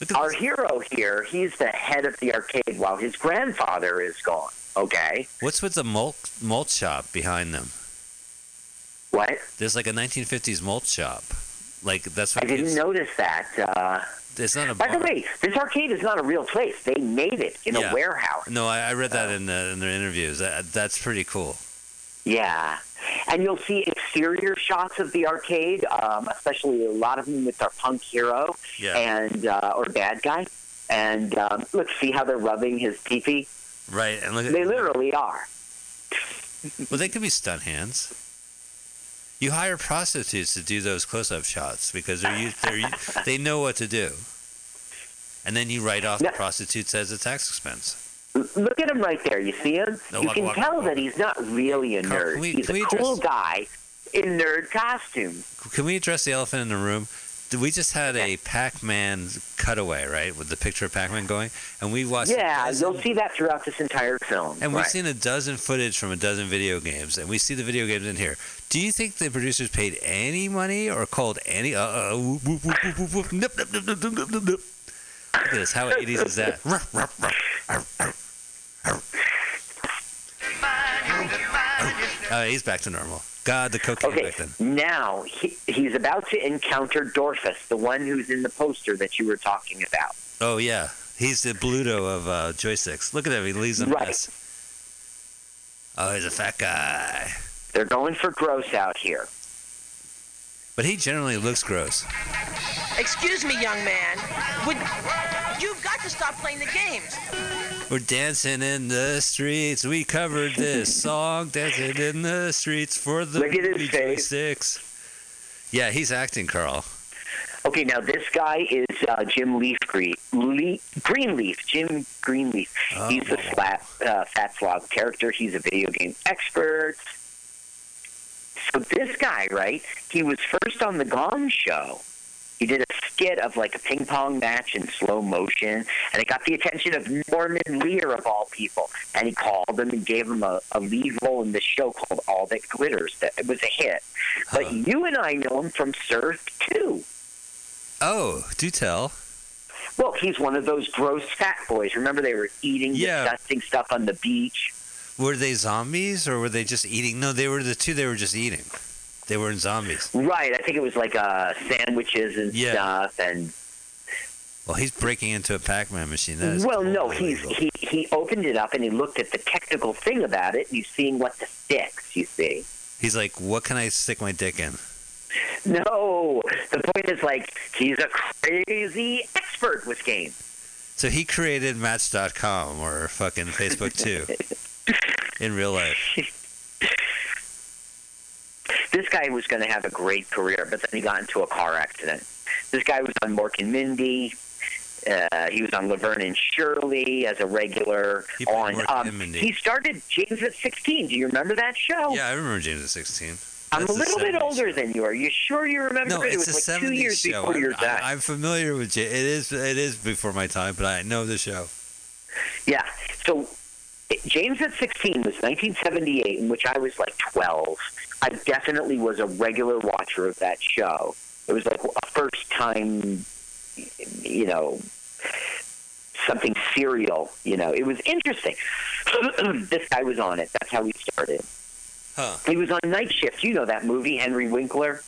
Look
Our
this.
hero here, he's the head of the arcade while his grandfather is gone. Okay,
What's with the malt, malt shop behind them?
what?
There's like a 1950s malt shop. Like that's
I didn't notice that. Uh,
It's not a
by
bar.
the way, this arcade is not a real place. They made it in
Yeah.
a warehouse.
No, I, I read that
Oh.
in, the, in their interviews. That, that's pretty cool.
Yeah. And you'll see exterior shots of the arcade, um, especially a lot of them with our punk hero
Yeah.
and uh, or bad guy. And um, look, see how they're rubbing his pee
Right, and look at
They literally are.
well, they could be stunt hands. You hire prostitutes to do those close-up shots because they're, they're they know what to do, and then you write off the
Yeah.
prostitutes as a tax expense.
Look at him right there. You see him?
No,
you
walk,
can
walk,
tell
walk.
that he's not really a nerd.
Can we,
he's a
address,
cool guy in nerd costume.
Can we address the elephant in the room? We just had a Pac-Man cutaway, right, with the picture of Pac-Man going, and we watched.
Yeah,
dozen,
you'll see that throughout this entire film.
And we've seen a dozen footage from a dozen video games, and we see the video games in here. Do you think the producers paid any money or called any? Uh. Look at this. How 80s is that? Arr. Oh, he's back to normal. God, the cocaine
Okay,
back then.
now he, he's about to encounter Dorfus, the one who's in the poster that you were talking about.
Oh yeah, he's the Bluto of uh, joysticks. Look at him. He leaves a
Right.
mess. Oh, he's a fat guy.
They're going for gross out here.
But he generally looks gross.
Excuse me, young man. Would you've got to stop playing the games?
We're dancing in the streets. We covered this song, dancing in the streets for the
Look at his face.
joysticks. Yeah, he's acting, Carl.
Okay, now this guy is uh, Jim Leaf Green, Le- Greenleaf. Jim Greenleaf.
Oh.
He's the flat, uh, fat slob character. He's a video game expert. So this guy, right? He was first on the Gong Show. He did a skit of like a ping pong match in slow motion, and it got the attention of Norman Lear of all people. And he called him and gave him a, a lead role in this show called All That Glitters. That it was a hit. But
Huh.
you and I know him from Surf too.
Oh, do tell.
Well, he's one of those gross fat boys. Remember, they were eating
Yeah.
disgusting stuff on the beach.
Were they zombies or were they just eating? No, they were the two. They were just eating. They were in zombies.
Right. I think it was like uh, sandwiches and
Yeah.
stuff. And
Well, he's breaking into a Pac-Man machine. That is
well, no, he's he he opened it up and he looked at the technical thing about it. And he's seeing what the sticks. You see.
He's like, what can I stick my dick in?
No, the point is like he's a crazy expert with games.
So he created Match.com or fucking Facebook too, in real life.
This guy was going to have a great career, but then he got into a car accident. This guy was on Mork and Mindy. Uh, he was on Laverne and Shirley as a regular.
He
on
Mork
um,
and Mindy.
he started James at 16. Do you remember that show?
Yeah, I remember James at 16.
I'm
That's
a little bit older
show.
than you. Are you sure you remember
No,
it? It was
a
like
70s
two years
show.
before your
I'm,
time.
I, am familiar with J- it. Is it is before my time, but I know the show.
Yeah. So James at 16 was 1978, in which I was like 12. I definitely was a regular watcher of that show. It was like a first time, you know, something serial. You know, it was interesting. this guy was on it. That's how he started.
Huh?
He was on Night Shift. You know that movie, Henry Winkler?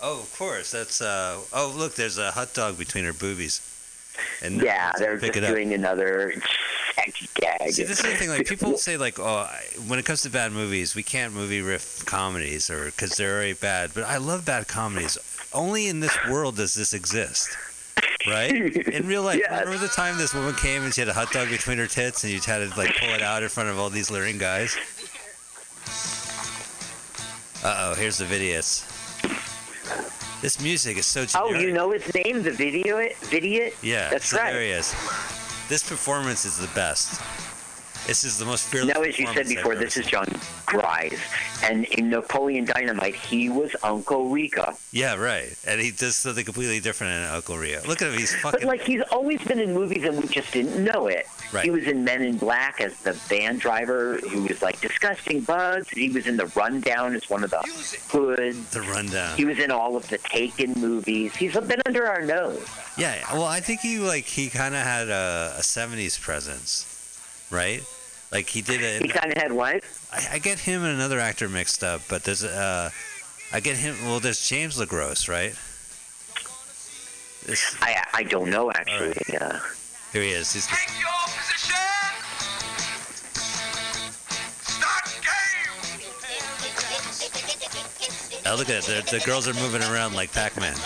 Oh, of course. That's uh. Oh, look, there's a hot dog between her boobies. And
Yeah, they're just doing another gag.
See, this is the thing. Like people say, like, oh, I- when it comes to bad movies, we can't movie riff comedies, or because they're already bad. But I love bad comedies. Only in this world does this exist, right? In real life,
Yes.
remember the time this woman came and she had a hot dog between her tits, and you had to like pull it out in front of all these leering guys. Uh oh, here's the videos. This music is so
Oh, you know his name, the video video.
Yeah,
that's
so
right.
there he is. This performance is the best. This is the most fearless.
Now, as you said before, this is Jon Gries, and in Napoleon Dynamite, he was Uncle Rico.
Yeah, right. And he does something completely different in Uncle Rico. Look at him. He's fucking.
But like, he's always been in movies, and we just didn't know it.
Right.
He was in Men in Black as the van driver who was like disgusting bugs. He was in The Rundown as one of the hoods.
the rundown.
He was in all of the Taken movies. He's been under our nose.
Yeah. Well, I think he like he kind of had a, a '70s presence, right? Like he did it.
He
a.
kind of had what?
I, I get him and another actor mixed up, but there's uh, I get him. Well, there's James LaGrosse, right? This,
I I don't know actually. Uh,
here he is. He's
Take your position. Start game.
oh, look at it. The, the girls are moving around like Pac-Man.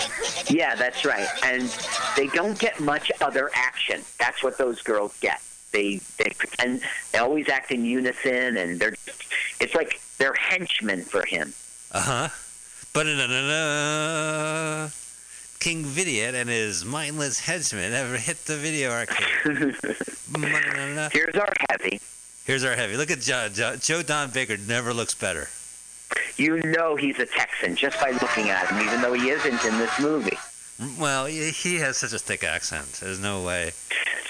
Yeah, that's right. And they don't get much other action. That's what those girls get. They they pretend they always act in unison, and they're it's like they're henchmen for him.
Uh huh. But King Vidiot and his mindless henchmen have hit the video arcade. Mmm.
Here's our heavy.
Here's our heavy. Look at Joe, Joe, Joe Don Baker. Never looks better.
You know he's a Texan just by looking at him, even though he isn't in this movie.
Well, he he has such a thick accent. There's no way.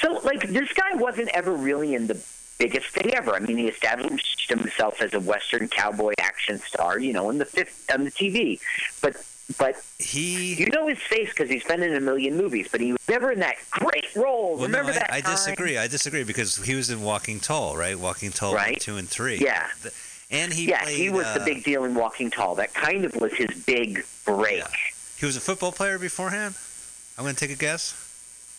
So, like, this guy wasn't ever really in the biggest thing ever. I mean, he established himself as a Western cowboy action star, you know, in the fifth on the TV. But, but
he,
you know his face because he's been in a million movies. But he was never in that great role.
Well,
Remember
no, I,
that?
I
time?
disagree. I disagree because he was in Walking Tall, right? Walking Tall one,
Right.
two, and three.
Yeah.
The- And he
yeah,
played,
he was the
uh,
big deal in Walking Tall. That kind of was his big break.
He was a football player beforehand. I'm going to take a guess.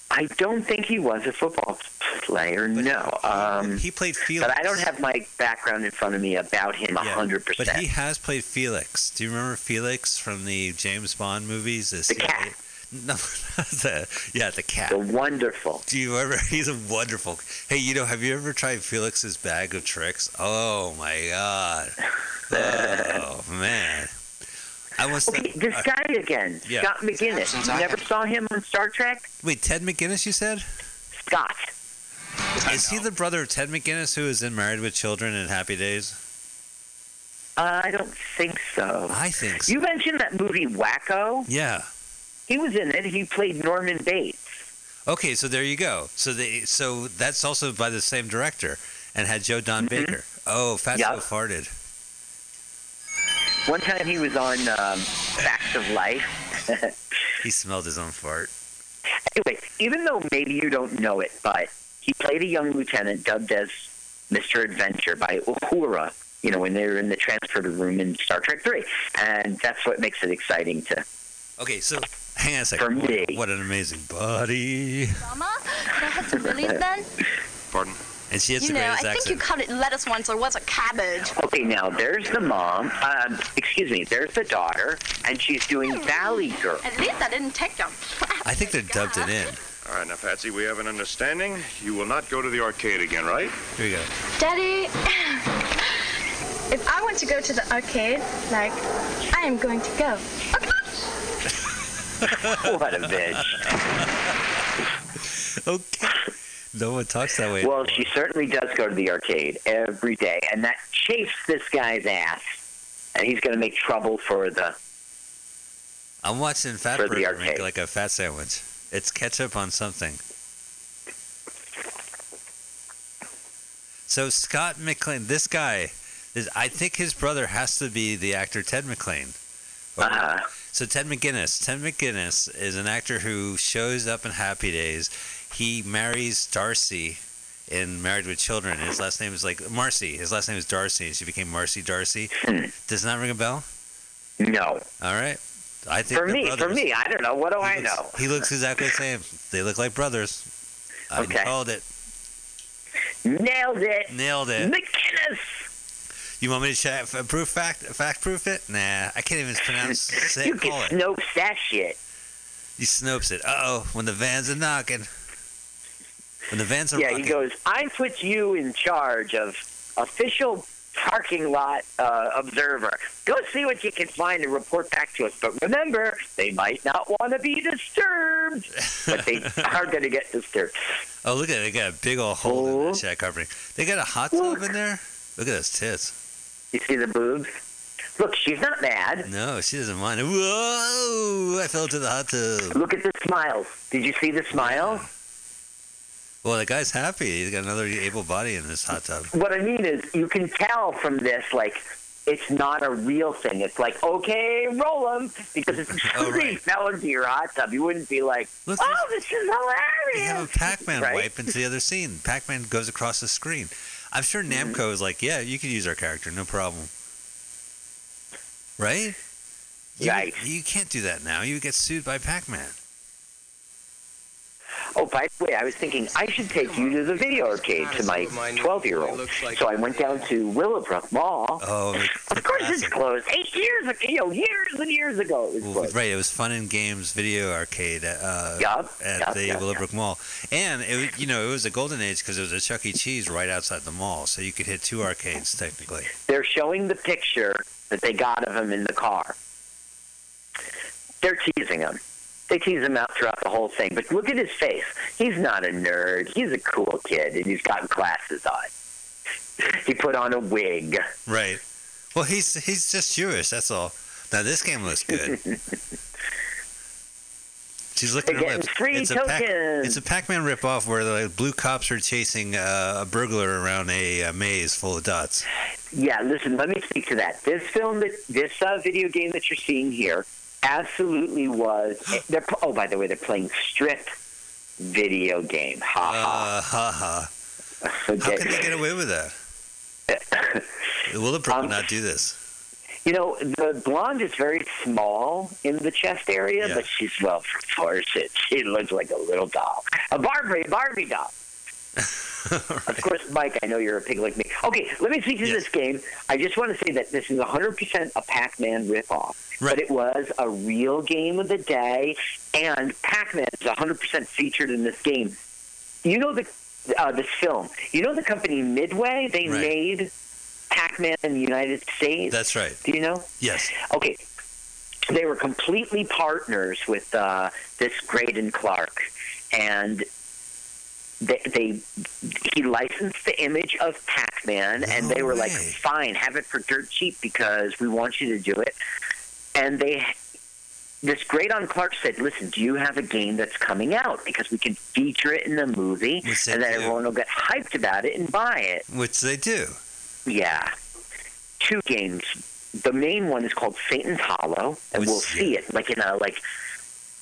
I don't think he was a football player. no. Um,
he played Felix.
But I don't have my background in front of me about him a
Yeah,
hundred
But
percent.
he has played Felix. Do you remember Felix from the James Bond movies? The cat. No, the, yeah, the cat.
The wonderful.
Do you ever? He's a wonderful. Hey, you know, have you ever tried Felix's bag of tricks? Oh my god. Oh man. I was.
Okay, this guy again,
Yeah.
Scott McGinnis. You never saw him on Star Trek?
Wait, Ted McGinnis? You said?
Scott.
Is he the brother of Ted McGinnis who is in Married with Children and Happy Days?
Uh, I don't think so.
I think so.
You mentioned that movie Wacko.
Yeah.
He was in it. He played Norman Bates.
Okay, so there you go. So they so that's also by the same director and had Joe Don Baker. Oh, Fatso
Yup.
farted.
One time he was on um, Facts of Life.
He smelled his own fart.
anyway, even though maybe you don't know it, but he played a young lieutenant dubbed as Mr. Adventure by Uhura, you know, when they were in the transporter room in Star Trek 3. And that's what makes it exciting to.
Okay, so hang on a second.
For me.
What, what an amazing buddy.
Mama, could I have some relief then?
Pardon? And she has
you
the
know, I
greatest
think
accent.
you called it lettuce once, or was it cabbage?
Okay, now there's the mom. Um, excuse me, there's the daughter, and she's doing Valley Girl.
At least I didn't take them.
I think they dubbed it in.
All right, now, Patsy, we have an understanding. You will not go to the arcade again, right?
Here we go.
Daddy, if I want to go to the arcade, like, I am going to go. Okay.
what a bitch.
okay. No one talks that way.
Well, she certainly does go to the arcade every day, and that chafes this guy's ass. And he's going to make trouble for the.
I'm watching Fat
For the
Burger make like a fat sandwich. It's ketchup on something. So Scott McLean, this guy, is, I think his brother has to be the actor Ted McLean.
Uh-huh.
So Ted McGinnis, Ted McGinnis is an actor who shows up in Happy Days. He marries Darcy in Married with Children. His last name is like Marcy. His last name is Darcy, and she became Marcy Darcy. Does not ring a bell?
No.
All right. I think
For me, for me, I don't know. What do I
looks-
know?
He looks exactly the same. They look like brothers. I
Okay.
called it.
Nailed it.
Nailed it.
McGinnis.
You want me to check, proof fact fact proof it? Nah, I can't even pronounce. Say
You
it,
can
call it.
Snopes that shit.
He snopes it. Uh oh, when the vans are knocking. When the vans are
Yeah,
rocking.
he goes, I put you in charge of official parking lot uh, observer. Go see what you can find and report back to us. But remember, they might not want to be disturbed. But they are going to get disturbed.
Oh, look at it. They got a big old hole in the shack covering. They got a hot tub in there? Look at those tits.
You see the boobs? Look, she's not mad.
No, she doesn't mind. Whoa! I fell into the hot tub.
Look at the smiles. Did you see the smile?
Well, the guy's happy. He's got another able body in this hot tub.
What I mean is, you can tell from this, like, it's not a real thing. It's like, okay, roll them. Because if somebody fell into your hot tub, you wouldn't be like,
Look,
oh, this is hilarious.
They have a Pac-Man
Right?
wipe into the other scene. Pac-Man goes across the screen. I'm sure
Mm-hmm.
Namco is like, yeah, you can use our character, no problem. Right? You,
Right.
You can't do that now. You get sued by Pac-Man.
Oh, by the way, I was thinking I should take you to the video arcade to my 12 year old. So I went down to Willowbrook Mall.
Oh,
Of course it's closed. Eight years ago, you know, years and years ago it was closed.
right. It was Fun and Games Video Arcade uh,
Yup,
at
yup,
the
yup,
Willowbrook Mall, and it was, you know it was a golden age because it was a Chuck E. Cheese right outside the mall, so you could hit two arcades technically.
They're showing the picture that they got of him in the car. They're teasing him. They tease him out throughout the whole thing. But look at his face. He's not a nerd. He's a cool kid, and he's got glasses on. He put on a wig.
Right. Well, he's he's just Jewish. That's all. Now this game looks good. She's licking
They're
her
getting
lips.
free
it's, a Pac-
tokens.
it's a Pac-Man ripoff where the blue cops are chasing uh, a burglar around a, uh maze full of dots.
Yeah, listen, let me speak to that. This film, that this uh, video game that you're seeing here, absolutely was. They're, oh, by the way, they're playing strip video game. Ha
Uh, ha ha.
ha.
How can they get away with that? Willowbrook
Um,
would not do this.
You know, the blonde is very small in the chest area,
Yeah.
but she's well proportioned. She looks like a little doll, a Barbie, Barbie doll. Of course, Mike, I know you're a pig like me. Okay, let me speak to this game. I just want to say that this is 100% a Pac-Man ripoff, but it was a real game of the day, and Pac-Man is 100% featured in this game. You know the uh, this film. You know the company Midway. They
Right.
made Pac-Man in the United States.
That's right.
Do you know?
Yes.
Okay. They were completely partners with uh, this Greydon Clark, and they, they he licensed the image of Pac-Man, and they were like, "Fine, have it for dirt cheap because we want you to do it." And they, this Greydon Clark said, "Listen, do you have a game that's coming out because we can feature it in the movie, and then
do.
everyone will get hyped about it and buy it."
Which they do.
Yeah. Two games. The main one is called Satan's Hollow, and
Which-
we'll see it like in a like.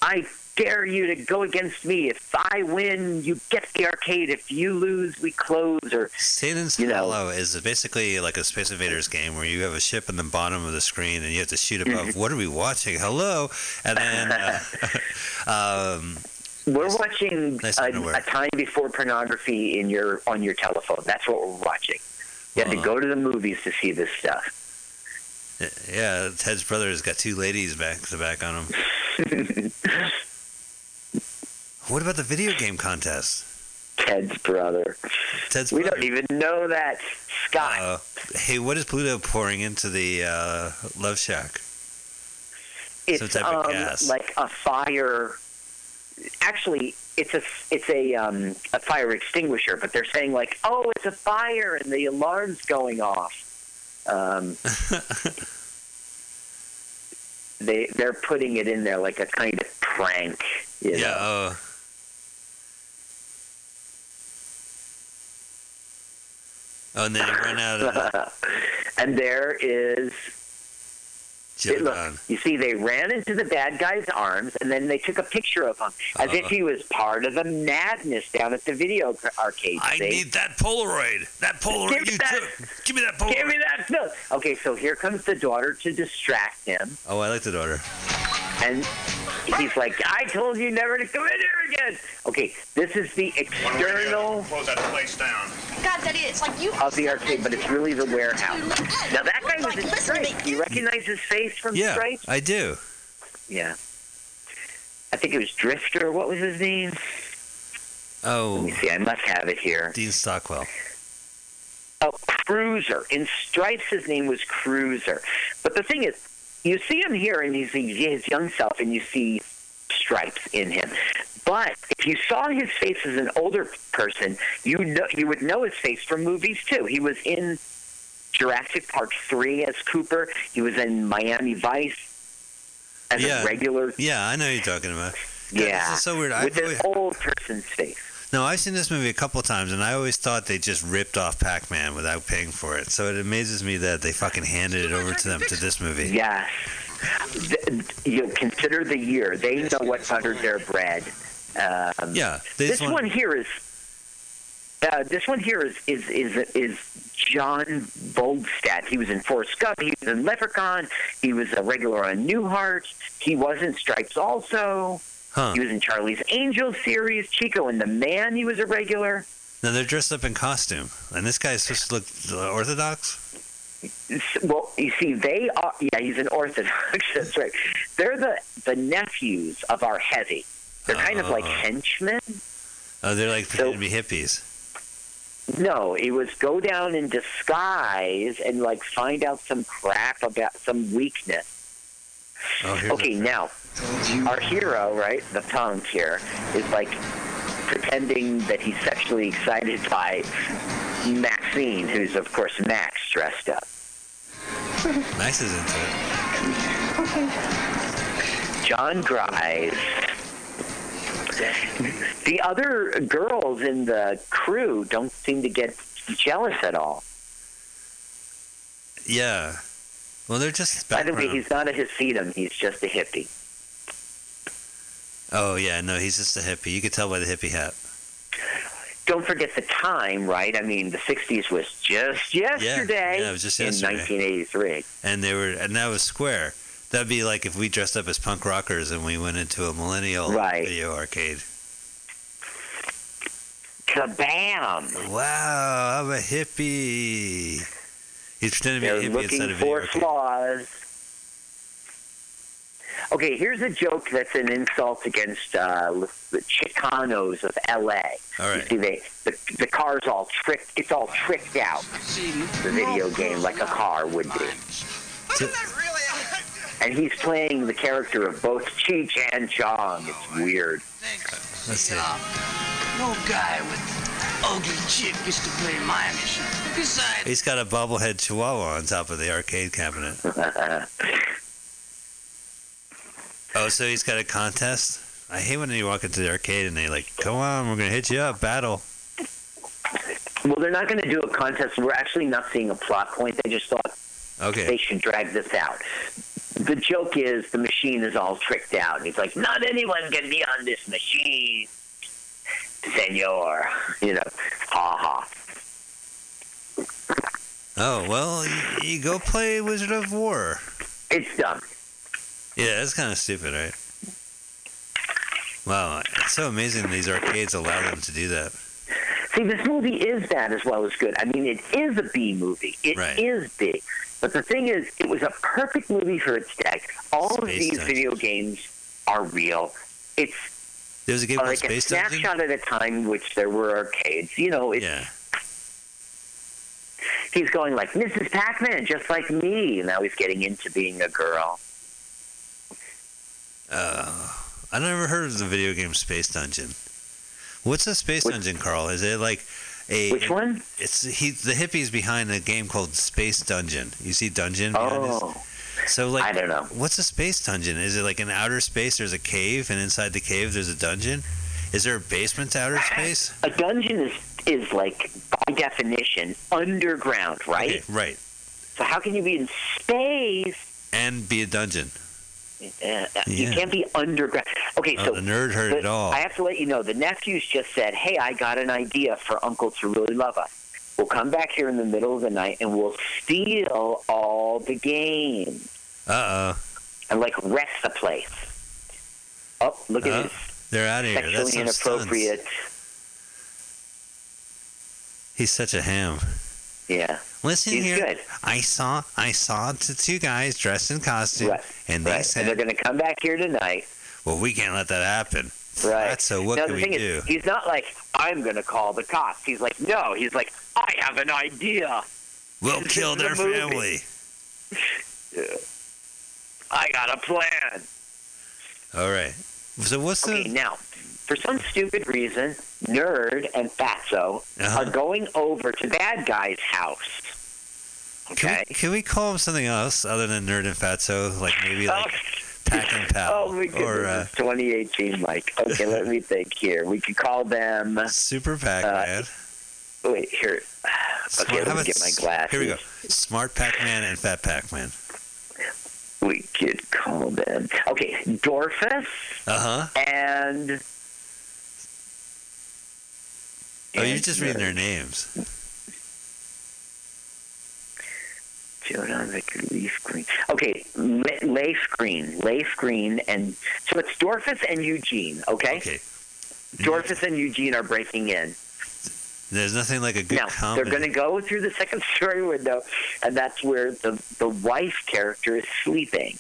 I dare you to go against me. If I win, you get the arcade. If you lose, we close. Or
Satan's
you know,
Hollow is basically like a Space Invaders game where you have a ship in the bottom of the screen and you have to shoot above.
Mm-hmm.
What are we watching? Hello, and then uh, um,
we're watching
nice
a, a time before pornography in your on your telephone. That's what we're watching. You have to go to the movies to see this stuff.
yeah, Ted's brother has got two ladies back to back on him. what about the video game contest?
Ted's brother.
Ted's brother.
we don't even know that. Scott.
Uh, hey, what is Pluto pouring into the uh, Love Shack?
it's
Some type of
um,
gas.
like a fire. Actually, it's a it's a um, a fire extinguisher, but they're saying like, oh, it's a fire, and the alarm's going off. Um, they they're putting it in there like a kind of prank. You know?
Yeah. Uh, oh, and then you run out of the...
and there is. It- look, you see, they ran into the bad guy's arms, and then they took a picture of him as if
Uh-oh.
he was part of the madness down at the video arcade.
I
see?
need that Polaroid. That Polaroid
Give me
you
that-
took. Give me that Polaroid.
Give me that. Okay, so here comes the daughter to distract him,
Oh, I like the daughter.
And he's like, "I told you never to come in here again." Okay, this is the external
Close that place down.
God, Daddy, it's like you.
of the arcade, but it's really the warehouse. Now that guy was in Stripes. You recognize his face from
Yeah,
Stripes?
I do.
Yeah. I think it was Drifter. What was his name?
Oh.
Let me see. I must have it here.
Dean Stockwell.
Oh, Cruiser. In Stripes, his name was Cruiser. But the thing is, you see him here, and you see his young self, and you see Stripes in him. But if you saw his face as an older person, you know you would know his face from movies too. He was in Jurassic Park three as Cooper. He was in Miami Vice as
Yeah.
a regular.
Yeah, I know you're talking about. God,
Yeah,
This is so weird. I've
with an
always,
old person's face.
No, I've seen this movie a couple times, and I always thought they just ripped off Pac-Man without paying for it. So it amazes me that they fucking handed it over to them to this movie.
Yes. Th- You consider the year. They know what buttered their bread. Um,
Yeah,
This
want-
one here is. Uh, this one here is is is is John Voldstad. He was in Forrest Gump. He was in Leprechaun. He was a regular on Newhart. He was in Stripes also.
Huh.
He was in Charlie's Angels series. Chico and the Man. He was a regular.
Now they're dressed up in costume, and this guy's supposed to look orthodox.
Well, you see, they are. Yeah, he's an Orthodox. That's right. They're the the nephews of our heavy. They're kind of like
Oh.
henchmen.
Oh, they're like pretending to be hippies.
No, it was go down in disguise and like find out some crap about some weakness.
Oh,
Okay, now our hero, right, the punk here, is like pretending that he's sexually excited by Maxine, who's of course Max dressed up.
Max is into it.
Okay.
Jon Gries The other girls in the crew don't seem to get jealous at all.
Yeah. Well, they're just Background.
By the way, he's not a Hasidim. He's just a hippie.
Oh yeah, no, he's just a hippie. You could tell by the hippie hat.
Don't forget the time, right? I mean, the 60s was just yesterday
yeah, it was just
in 1983.
And they were, and that was square. That'd be like if we dressed up as punk rockers and we went into a millennial
Right.
video arcade.
Kabam!
Wow, I'm a hippie. He's pretending to be a hippie
looking
inside a video
for
arcade.
flaws. Okay, here's a joke that's an insult against uh, the Chicanos of L.A.
All right.
You see, they, the the car's all tricked. It's all tricked out. The video game, like a car would be. And he's playing the character of both Cheech and Chong. It's weird.
Let's see.
No guy with ugly chick gets to play my mission. Besides,
He's got a bobblehead chihuahua on top of the arcade cabinet. Oh, so he's got a contest? I hate when you walk into the arcade and they like, come on, we're gonna hit you up, battle.
Well, they're not going to do a contest. We're actually not seeing a plot point. They just thought
Okay.
they should drag this out. The joke is the machine is all tricked out. He's like, not anyone can be on this machine, senor. You know, ha ha.
Oh well, you, you go play Wizard of War.
It's dumb.
Yeah, that's kind of stupid, right? Wow, it's so amazing these arcades allow them to do that.
See, this movie is bad as well as good. I mean, it is a B movie. It is
Right.
big. But the thing is, it was a perfect movie for its day. All of these
Dungeon.
video games are real. It's
There's a game
like a
Space Dungeon.
snapshot at a time in which there were arcades. You know, it's,
Yeah.
he's going like Mrs. Pac-Man, just like me. Now he's getting into being a girl.
Uh, I never heard of the video game Space Dungeon. What's a Space Dungeon, Carl? Is it like a
Which one?
It's he. The hippies behind a game called Space Dungeon. You see Dungeon.
Oh,
So like,
I don't know.
What's a space dungeon? Is it like an outer space? There's a cave, and inside the cave there's a dungeon. Is there a basement to outer space?
a dungeon is is like by definition underground, right?
Okay, right.
So how can you be in space?
And be a dungeon.
Uh, You can't be underground. Okay,
Oh,
so
the nerd heard
the-
it all.
I have to let you know the nephews just said, "Hey, I got an idea for Uncle to really love us. We'll come back here in the middle of the night and we'll steal all the games
Uh oh.
and like wreck the place." Oh, look at
Oh,
this
they're out of here. That's
sexually
some
inappropriate.
stunts. He's such a ham.
Yeah,
Listen
He's
here.
good.
I saw I saw the two guys dressed in costume,
Right,
and they
right. And
said,
they're going to come back here tonight.
"Well, we can't let that happen."
Right.
So what
now,
can we do?
is, he's not like, I'm going to call the cops. He's like, no. He's like, I have an idea.
We'll
This
kill their family.
I got a plan.
All right. So what's
Okay,
the?
now, for some stupid reason, Nerd and Fatso
Uh-huh.
are going over to Bad Guy's house.
Can
Okay?
we, can we call him something else other than Nerd and Fatso? Like maybe like Pack and Pal
Oh, my goodness.
or uh,
2018, Mike. Okay, let me think here. We could call them.
Super Pac-Man.
Wait, here. Okay, let me get my glasses.
Here we go. Smart Pac-Man and Fat Pac-Man.
We could call them. Okay, Dorfus
Uh huh.
and.
Oh, you're just reading their names.
Jordan Leif Green. Okay, Le- Leif Green. Leif Green, and so it's Dorfus and Eugene, okay?
Okay.
Dorfus and Eugene are breaking in.
There's nothing like a good
Now, they're going to go through the second story window, and that's where the, the wife character is sleeping.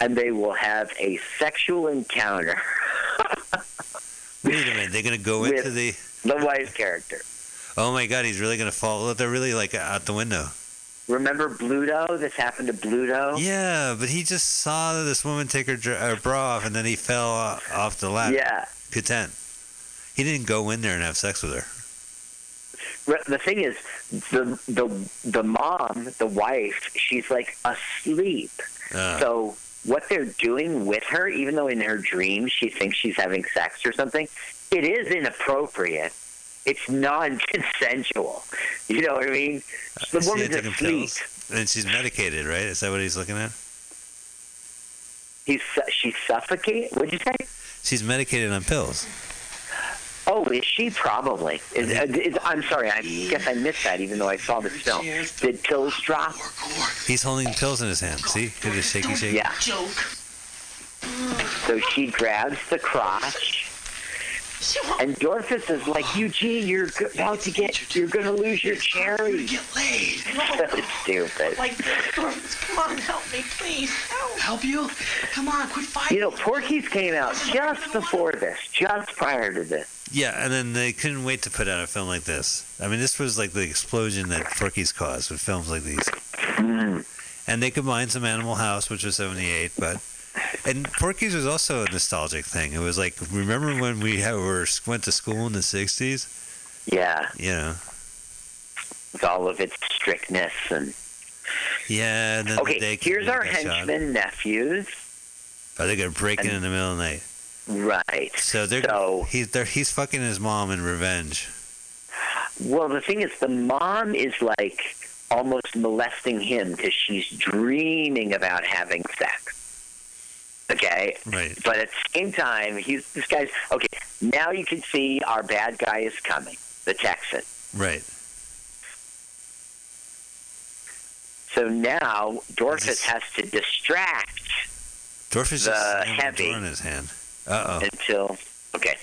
And they will have a sexual encounter.
Wait a minute. They're going to go into the.
the wife character.
Oh my God! He's really going to fall. They're really like out the window.
Remember Bluto? This happened to Bluto?
Yeah, but he just saw this woman take her, her bra off, and then he fell off the ladder.
Yeah.
Content. He didn't go in there and have sex with her.
The thing is, the the the mom, the wife, she's like asleep.
Uh,
So what they're doing with her, even though in her dreams she thinks she's having sex or something, it is inappropriate. It's non-consensual. You know what I mean? The
she
woman's asleep.
pills? And she's medicated, right? Is that what he's looking at?
He's su- she's suffocating. What'd you say?
She's medicated on pills.
Oh, is she probably? Is, uh, is, I'm sorry. I guess I missed that, even though I saw this film. Did pills drop?
He's holding pills in his hand. See? he's a shaky, shaky.
Yeah. So she grabs the crotch, and Dorfus is like, "Eugene, you're g- about to get, you're going to lose your cherry."
Get laid.
so stupid.
Like this, Dorfus, come on, help me, please. Help.
Help you? Come on, quit fighting.
You know, Porky's came out just before this, just prior to this.
Yeah, and then they couldn't wait to put out a film like this. I mean, this was like the explosion that Porky's caused with films like these. Mm. And they combined some Animal House, which was 78, but. And Porky's was also a nostalgic thing. It was like, remember when we had, were, went to school in the 60s?
Yeah,
You know?
with all of its strictness and.
Yeah, and then
Okay, here's our
got shot.
nephews.
Are they going to break in in the middle of the night?
Right.
So they're, so, he's, they're, he's fucking his mom in revenge.
Well, the thing is, the mom is like almost molesting him because she's dreaming about having sex. Okay.
Right.
But at the same time, he's this guy's okay. Now you can see our bad guy is coming, the Texan.
Right.
So now Dorfus has to distract
Dorf is
the
the
heavy
in his hand. Uh oh.
until okay.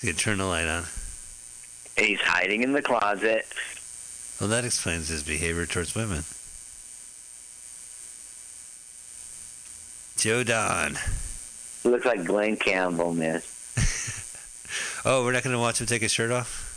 You can turn the light on.
And he's hiding in the closet.
Well, that explains his behavior towards women. Joe Don.
He looks like Glen Campbell, man.
Oh, we're not going to watch him take his shirt off?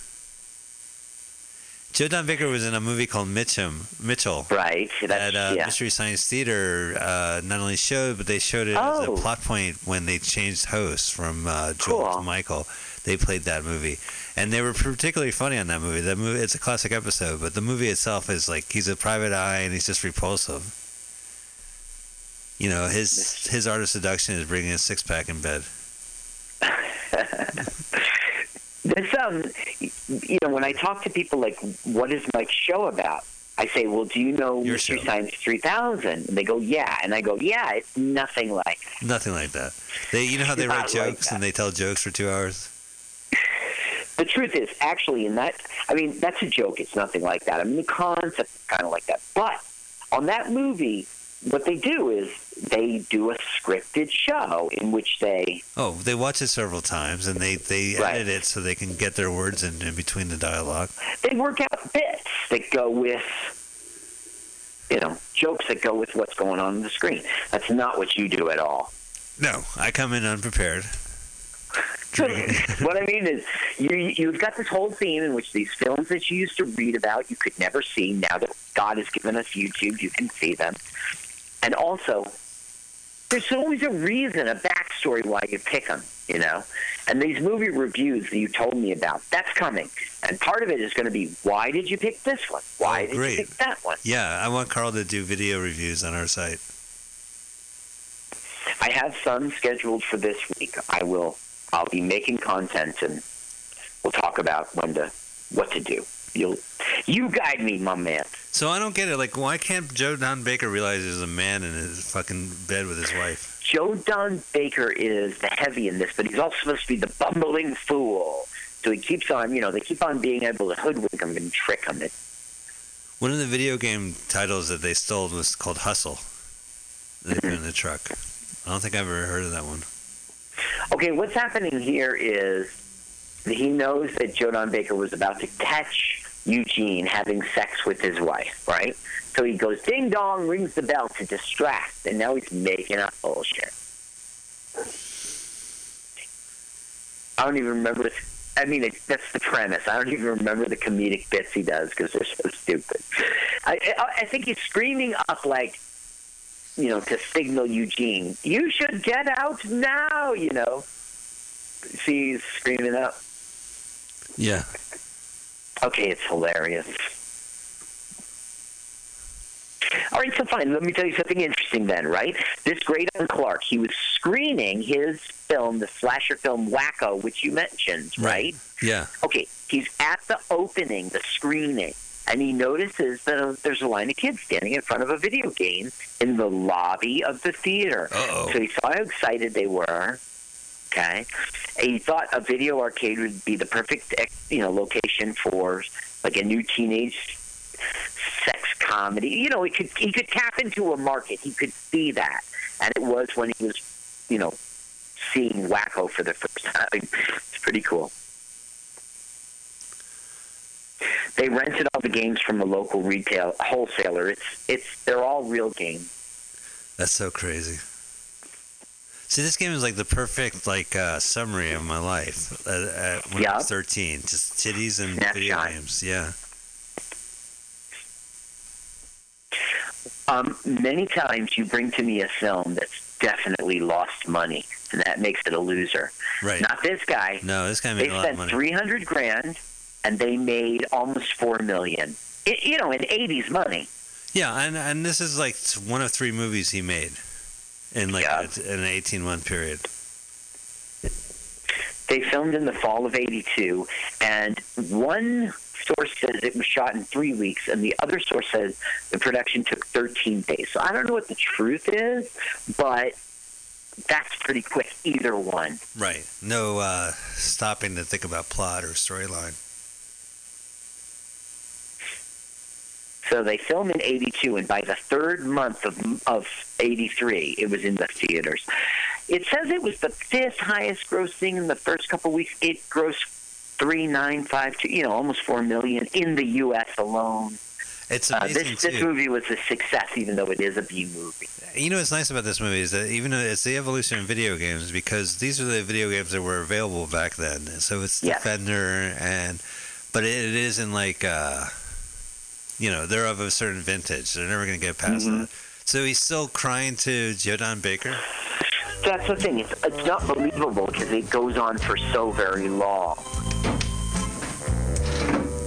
Joe Don Baker was in a movie called Mitchum, Mitchell.
Right.
That uh,
yeah.
Mystery Science Theater uh, not only showed, but they showed it
Oh.
as a plot point when they changed hosts from uh, Joel
Cool.
to Michael. They played that movie, and they were particularly funny on that movie. That movie, it's a classic episode, but the movie itself is like he's a private eye and he's just repulsive. You know, his his art of seduction is bringing a six pack in bed.
This um, you know, when I talk to people like, "What is my show about?" I say, "Well, do you know
Your
Mystery
show.
Science 3000?" And they go, "Yeah," and I go, "Yeah, it's nothing like."
Nothing like that. They, you know how they write jokes
that.
and they tell jokes for two hours.
The truth is, actually, in that, I mean, that's a joke. It's nothing like that. I mean, the concept is kind of like that. But on that movie, what they do is they do a scripted show in which they
Oh, they watch it several times and they they
Right.
edit it so they can get their words in, in between the dialogue.
they work out bits that go with you know jokes that go with what's going on on the screen. That's not what you do at all.
No, I come in unprepared.
what I mean is, you you've got this whole theme in which these films that you used to read about you could never see. Now that God has given us YouTube, you can see them. And also, there's always a reason, a backstory why you pick them. You know, and these movie reviews that you told me about, that's coming. And part of it is going to be, why did you pick this one? Why
Oh,
did
great.
you pick that one?
Yeah, I want Carl to do video reviews on our site.
I have some scheduled for this week. I will. I'll be making content, and we'll talk about when to, what to do. You'll, you guide me, my man.
So I don't get it. Like, why can't Joe Don Baker realize there's a man in his fucking bed with his wife?
Joe Don Baker is the heavy in this, but he's also supposed to be the bumbling fool. So he keeps on, you know, they keep on being able to hoodwink him and trick him. It,
One of the video game titles that they stole was called Hustle. They put in the truck. I don't think I've ever heard of that one.
okay, what's happening here is that he knows that Joe Don Baker was about to catch Eugene having sex with his wife, right? So he goes ding dong, rings the bell to distract, and now he's making up bullshit. I don't even remember. I mean, it, that's the premise. I don't even remember the comedic bits he does because they're so stupid. I, I, I think he's screaming up like, you know, to signal Eugene, "You should get out now!" You know. See, he's screaming up.
Yeah.
Okay, it's hilarious. All right, so fine. Let me tell you something interesting then, right? This great on Clark, he was screening his film, the slasher film Wacko, which you mentioned, right?
Yeah.
Okay, he's at the opening, the screening, and he notices that uh, there's a line of kids standing in front of a video game in the lobby of the theater.
Uh-oh.
So he saw how excited they were. Okay, and he thought a video arcade would be the perfect, eh, you know, location for like a new teenage sex comedy. You know, he could he could tap into a market. He could see that, and it was when he was, you know, seeing Wacko for the first time. It's pretty cool. They rented all the games from a local retail wholesaler. It's it's they're all real games.
That's so crazy. See, this game is like the perfect like uh, summary of my life uh, uh, when I was 13. Just titties and video games. Yeah.
Um, many times you bring to me a film that's definitely lost money, and that makes it a loser.
Right.
Not this guy.
No, this guy
They
made a lot of
spent three hundred grand, and they made almost four million. It, you know, in '80s money.
Yeah, and and this is like one of three movies he made in like a- an 18 month period.
They filmed in the fall of '82, and one source says it was shot in three weeks, and the other source says the production took 13 days. So I don't know what the truth is, but that's pretty quick. Either one.
Right. No uh, stopping to think about plot or storyline.
So they filmed in '82, and by the third month of of '83, it was in the theaters. It says it was the fifth highest grossing in the first couple weeks. It grossed three nine five two, you know, almost four million in the U.S. alone.
It's
Uh,
amazing
this this
too.
movie was a success, even though it is a B movie.
You know what's nice about this movie is that even though it's the evolution of video games because these are the video games that were available back then. So it's
Yeah.
Defender and but it, it isn't like uh, you know they're of a certain vintage. They're never going to get past
Mm-hmm.
that. So he's still crying to Joe Don Baker.
That's the thing. It's, it's not believable because it goes on for so very long.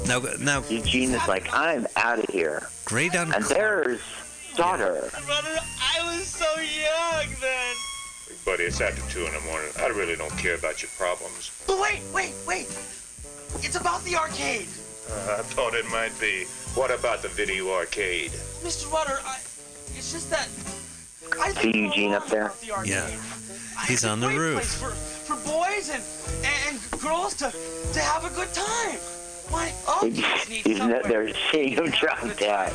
Now, now
Eugene is like, I'm out of here.
Great down.
And there's daughter.
I was so young then.
Buddy, it's after two in the morning. I really don't care about your problems.
But wait, wait, wait. It's about the arcade.
Uh, I thought it might be. What about the video arcade?
Mr. Rutter, I, it's just that I
See Eugene up there?
Yeah. He's on the roof.
for, for boys and, and, and girls to, to have a good time. Why? Oh,
He's, he's not, they're seeing him drop down.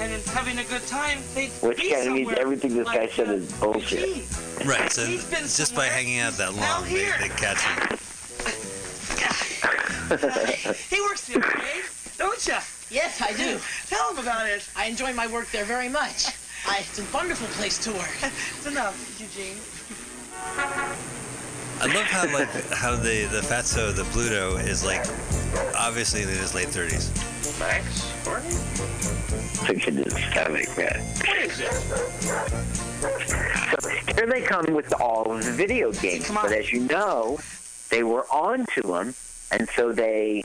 and in having a good time, they
Which
be
kind of means everything this guy said uh, is bullshit.
Right. So just by hanging out that long, they, they catch him.
He works the arcade, don't ya?
Yes, I do.
Tell them about it.
I enjoy my work there very much. I, it's a wonderful place to work.
It's enough, Eugene.
I love how like how the the Fatso the Bluto is like obviously in his late thirties.
Max? Barney?
Look at this comic, man.
What is it?
So here they come with all of the video games. But as you know, they were on to them, and so they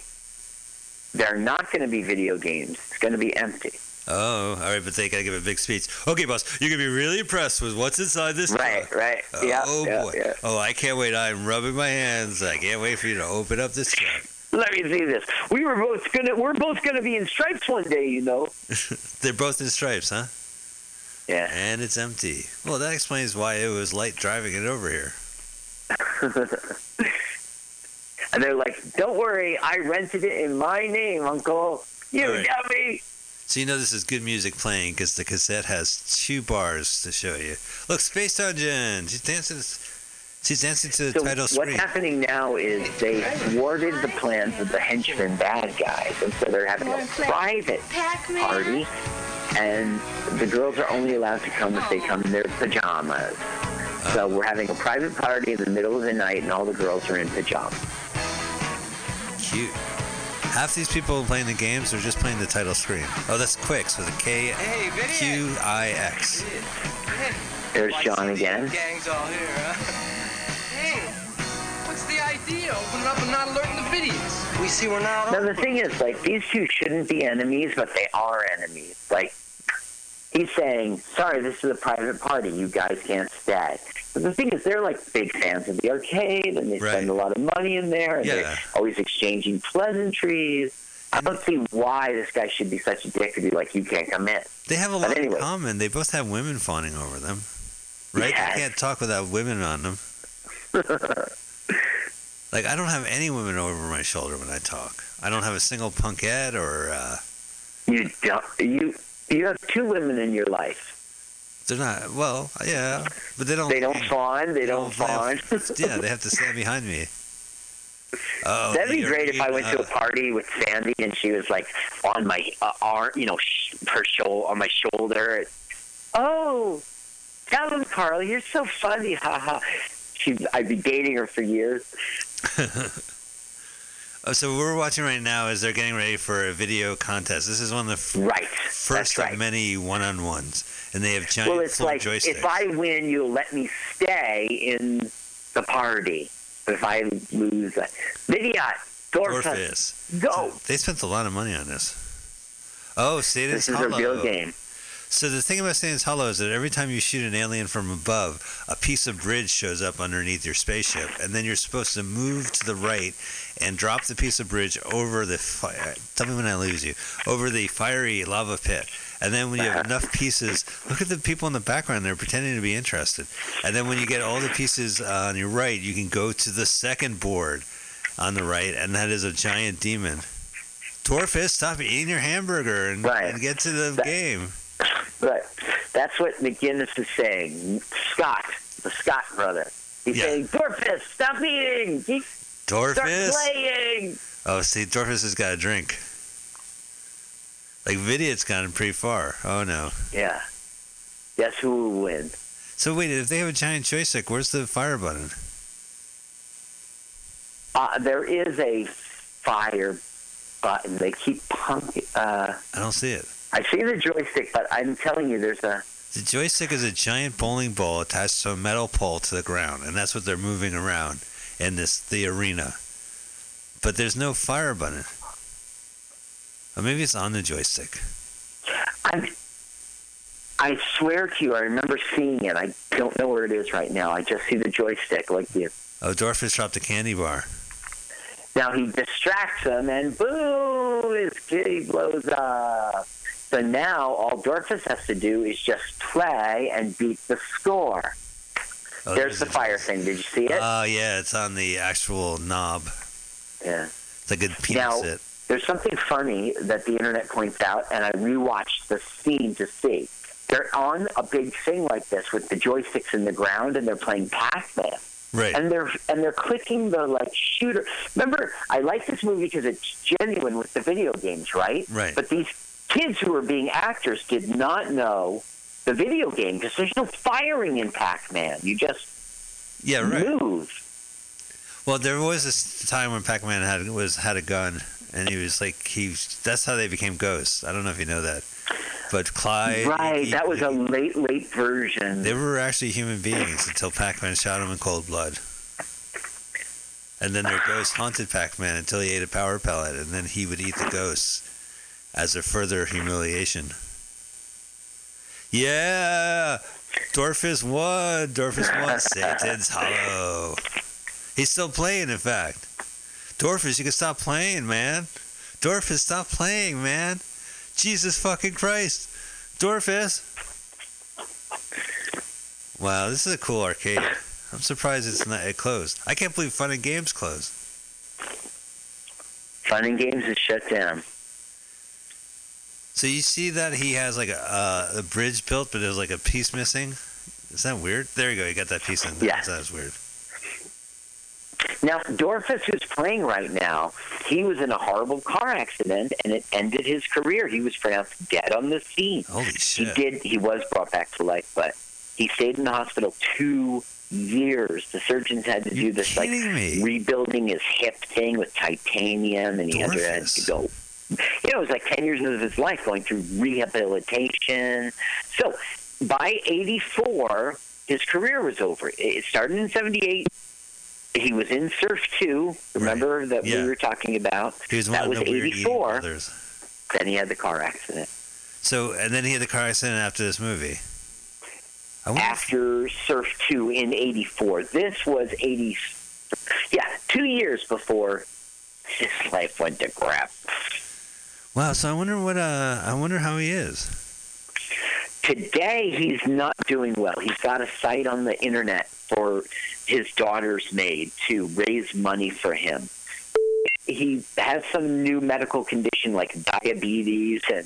they're not going to be video games. It's going to be empty.
Oh, all right, but they gotta give a big speech. Okay, boss, you're gonna be really impressed with what's inside this.
Right, right.
Oh,
Yeah,
oh boy.
yeah.
Oh, I can't wait. I'm rubbing my hands. I can't wait for you to open up this jar.
Let me see this. We were both gonna. We're both gonna be in stripes one day, you know.
They're both in stripes, huh?
Yeah.
And it's empty. Well, that explains why it was light driving it over here.
and they're like, "Don't worry, I rented it in my name, Uncle. You
All right.
got me."
So you know this is good music playing because the cassette has two bars to show you. Look, Space Dungeon. She's dancing. She's dancing to the
So
title screen.
what's happening now is they thwarted the plans of the henchmen bad guys, and so they're having a private party, and the girls are only allowed to come if they come in their pajamas. So oh. we're having a private party in the middle of the night, and all the girls are in pajamas.
Cute. Half these people playing the games are just playing the title screen. Oh, that's Quix with a K Q I X.
There's John again.
Gang's all here, huh? Hey, what's the idea? Open up and not alerting the videos. We see we're not
Now the thing is, like these two shouldn't be enemies, but they are enemies. Like he's saying, "Sorry, this is a private party. You guys can't stay." But the thing is, they're like big fans of the arcade, and they spend a lot of money in there, and
Yeah.
they're always exchanging pleasantries. I don't see why this guy should be such a dick to be like, "You can't come in."
They have a lot
anyway.
in common. They both have women fawning over them. Right?
Yes.
You can't talk without women on them. Like I don't have any women over my shoulder when I talk. I don't have a single punkette or uh,
You don't. You you have two women in your life.
they're not. Well, yeah, but they don't.
They don't fawn. They don't fawn.
yeah, they have to stand behind me. Oh,
That'd be great if I went to a
uh,
party with Sandy and she was like on my uh, arm, you know, sh- her shoulder on my shoulder. Oh, tell him, Carl, you're so funny, haha. She, I'd be dating her for years.
Oh, so what we're watching right now is they're getting ready for a video contest. This is one of the f-
right.
first of many one-on-ones, and they have giant
well, it's like
joysticks.
if I win, you'll let me stay in the party. But if I lose, uh, Vidiot, Dorfus, go.
They spent a lot of money on this. Oh, Satan's
This is a
Hollow.
real game.
So the thing about Satan's Hollow is that every time you shoot an alien from above, a piece of bridge shows up underneath your spaceship, and then you're supposed to move to the right and drop the piece of bridge over the fire. Tell me when I lose you. Over the fiery lava pit. And then when you have enough pieces, look at the people in the background. They're pretending to be interested. And then when you get all the pieces uh, on your right, you can go to the second board on the right, and that is a giant demon. Dorfus, stop eating your hamburger and, and get to the game.
Right. That's what McGinnis is saying. Scott, the Scott brother. He's saying, Dorfus, stop eating. Keep, start
Dorfus?
playing.
Oh, see, Dorfus has got a drink. Like Vidiot's gotten pretty far. Oh no.
Yeah. Guess who will win?
So wait, if they have a giant joystick, where's the fire button?
Uh, there is a fire button. They keep pumping. Uh,
I don't see it.
I see the joystick, but I'm telling you, there's a.
The joystick is a giant bowling ball attached to a metal pole to the ground, and that's what they're moving around in this the arena. But there's no fire button. Or maybe it's on the joystick.
I'm, I swear to you, I remember seeing it. I don't know where it is right now. I just see the joystick like you.
Oh, Dorfus dropped a candy bar.
Now he distracts him, and boom, his kitty blows up. So now all Dorfus has to do is just play and beat the score.
Oh,
There's the fire thing. Did you see it?
Oh yeah, it's on the actual knob.
yeah.
It's a good penis
Now,
it.
there's something funny that the internet points out, and I rewatched the scene to see. They're on a big thing like this with the joysticks in the ground, and they're playing Pac-Man.
Right.
And they're and they're clicking the like shooter. Remember, I like this movie because it's genuine with the video games, right?
Right.
But these kids who are being actors did not know the video game because there's no firing in Pac-Man. You just
Yeah, right.
move.
Well, there was this time when Pac-Man had was had a gun, and he was like he. That's how they became ghosts. I don't know if you know that, but Clyde.
right.
he-
that was a late, late version.
They were actually human beings until Pac-Man shot them in cold blood. And then their ghost haunted Pac-Man until he ate a power pellet, and then he would eat the ghosts as a further humiliation. Yeah, Dorfus won. Dorfus won. Satan's Hollow. He's still playing, in fact. Dorfus, you can stop playing, man. Dorfus, stop playing, man. Jesus fucking Christ. Dorfus. Wow, this is a cool arcade. I'm surprised it's not it closed. I can't believe Fun and Games closed.
Fun and Games is shut down.
So you see that he has like a, uh, a bridge built, but there's like a piece missing. Is that weird? There you go. You got that piece in.
Yeah.
That's weird.
Now, Dorfus, who's playing right now, he was in a horrible car accident, and it ended his career. He was pronounced dead on the scene.
Holy shit!
He did. He was brought back to life, but he stayed in the hospital two years. The surgeons had to do this like rebuilding his hip thing with titanium, and he had to go. You know, it was like ten years of his life going through rehabilitation. So by '84, his career was over. It started in '78. He was in Surf 2, remember that
Yeah.
we were talking about?
He was one
that
of
was
the weird eating
84.
brothers.
Then he had the car accident.
So, and then he had the car accident after this movie.
After Surf 2 in 84. This was 80. Yeah, two years before his life went to crap.
Wow. So I wonder what. Uh, I wonder how he is.
Today, he's not doing well. He's got a site on the internet for his daughter's maid to raise money for him. He has some new medical condition like diabetes, and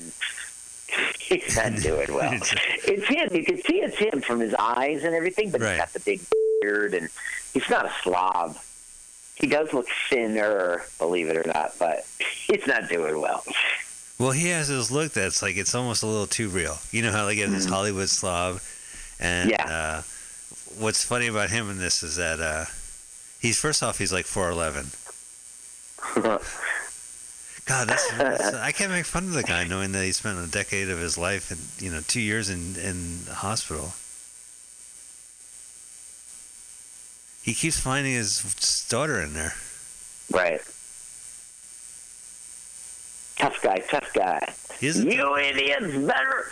he's not doing well. it's him. You can see it's him from his eyes and everything, but he's got the big beard, and he's not a slob. He does look thinner, believe it or not, but he's not doing well.
Well, he has this look that's like it's almost a little too real. You know how like
Mm-hmm.
this Hollywood slob, and uh, what's funny about him in this is that uh, he's first off he's like four eleven. God, that's, that's I can't make fun of the guy knowing that he spent a decade of his life and you know two years in in the hospital. He keeps finding his daughter in there.
Right. Tough guy, tough guy. you idiots better.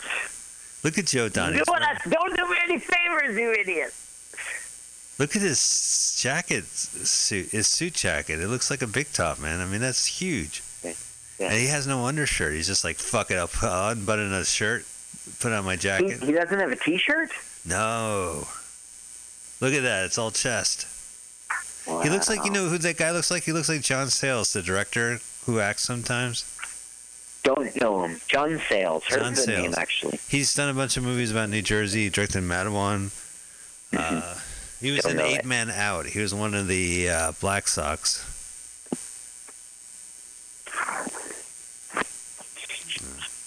Look at Joe Donnie.
Do us. Don't do me any favors, you idiots.
Look at his jacket suit, his suit jacket. It looks like a big top, man. I mean, that's huge. Yeah. And he has no undershirt. He's just like, fuck it, I'll, put, I'll unbutton a shirt, put on my
He,
jacket.
he doesn't have a T-shirt.
No. Look at that. It's all chest. He looks like, you know who that guy looks like? He looks like John Sayles, the director who acts sometimes.
Don't know him. John Sayles. Heard
John
the name
Sayles.
actually.
He's done a bunch of movies about New Jersey. He directed Matewan. Uh, he was
Don't
in Eight
it.
Man Out. He was one of the uh, Black Sox.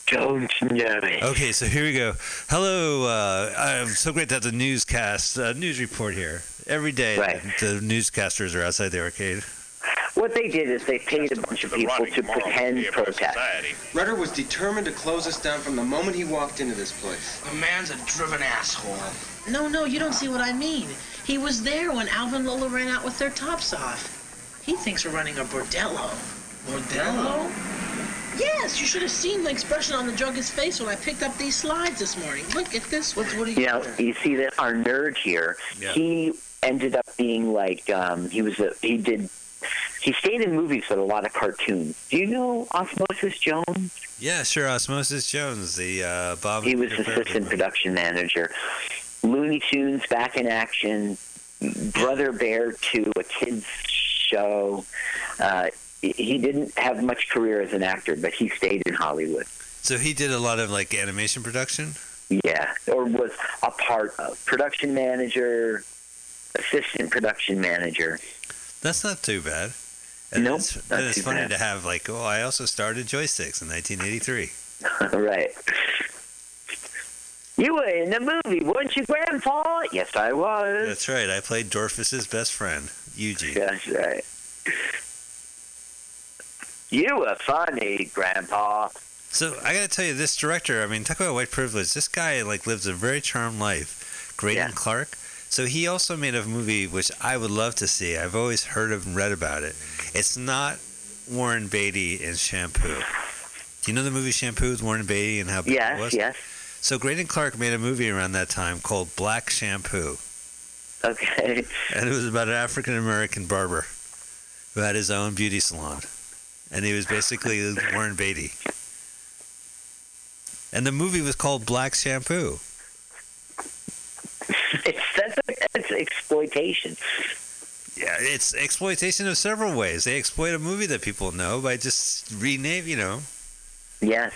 Don't know it.
Okay, so here we go. Hello. Uh, I'm so great to have the newscast, uh, news report here. Every day,
Right.
the, the newscasters are outside the arcade.
What they did is they paid a bunch of people to pretend protest.
Rutter was determined to close us down from the moment he walked into this place.
The man's a driven asshole.
No, no, you don't see what I mean. He was there when Alvin and Lola ran out with their tops off. He thinks we're running a bordello. Bordello? Yes, you should have seen the expression on the druggist's face when I picked up these slides this morning. Look at this. What, what are you
You know, you see that our nerd here,
Yeah.
he ended up being like um, he was a he did he stayed in movies with a lot of cartoons. Do you know Osmosis Jones?
Yeah, sure. Osmosis Jones, the uh, Bob.
He was
Peter Bear
assistant production manager. Looney Tunes back in action. Brother Bear 2, a kids show. Uh, he- didn't have much career as an actor, but he stayed in Hollywood.
So he did a lot of like animation production.
Yeah, or was a part of production manager, assistant production manager.
That's not too bad. And
Nope,
it's,
not
and it's funny
bad.
to have like, oh, I also started joysticks in 1983.
right. You were in the movie, weren't you, Grandpa? Yes, I was.
That's right. I played Dorfus's best friend, Eugene.
That's right. You were funny, Grandpa.
So I got to tell you, this director. I mean, talk about white privilege. This guy like lives a very charmed life. Greydon Clark. So he also made a movie which I would love to see. I've always heard of and read about it. It's not Warren Beatty in Shampoo. Do you know the movie Shampoo with Warren Beatty and how big
Yes,
it was?
yes.
So Greydon Clark made a movie around that time called Black Shampoo.
Okay.
And it was about an African American barber who had his own beauty salon. And he was basically Warren Beatty. And the movie was called Black Shampoo.
It's that's, that's exploitation.
Yeah, it's exploitation of several ways. They exploit a movie that people know by just rename, you know.
Yes.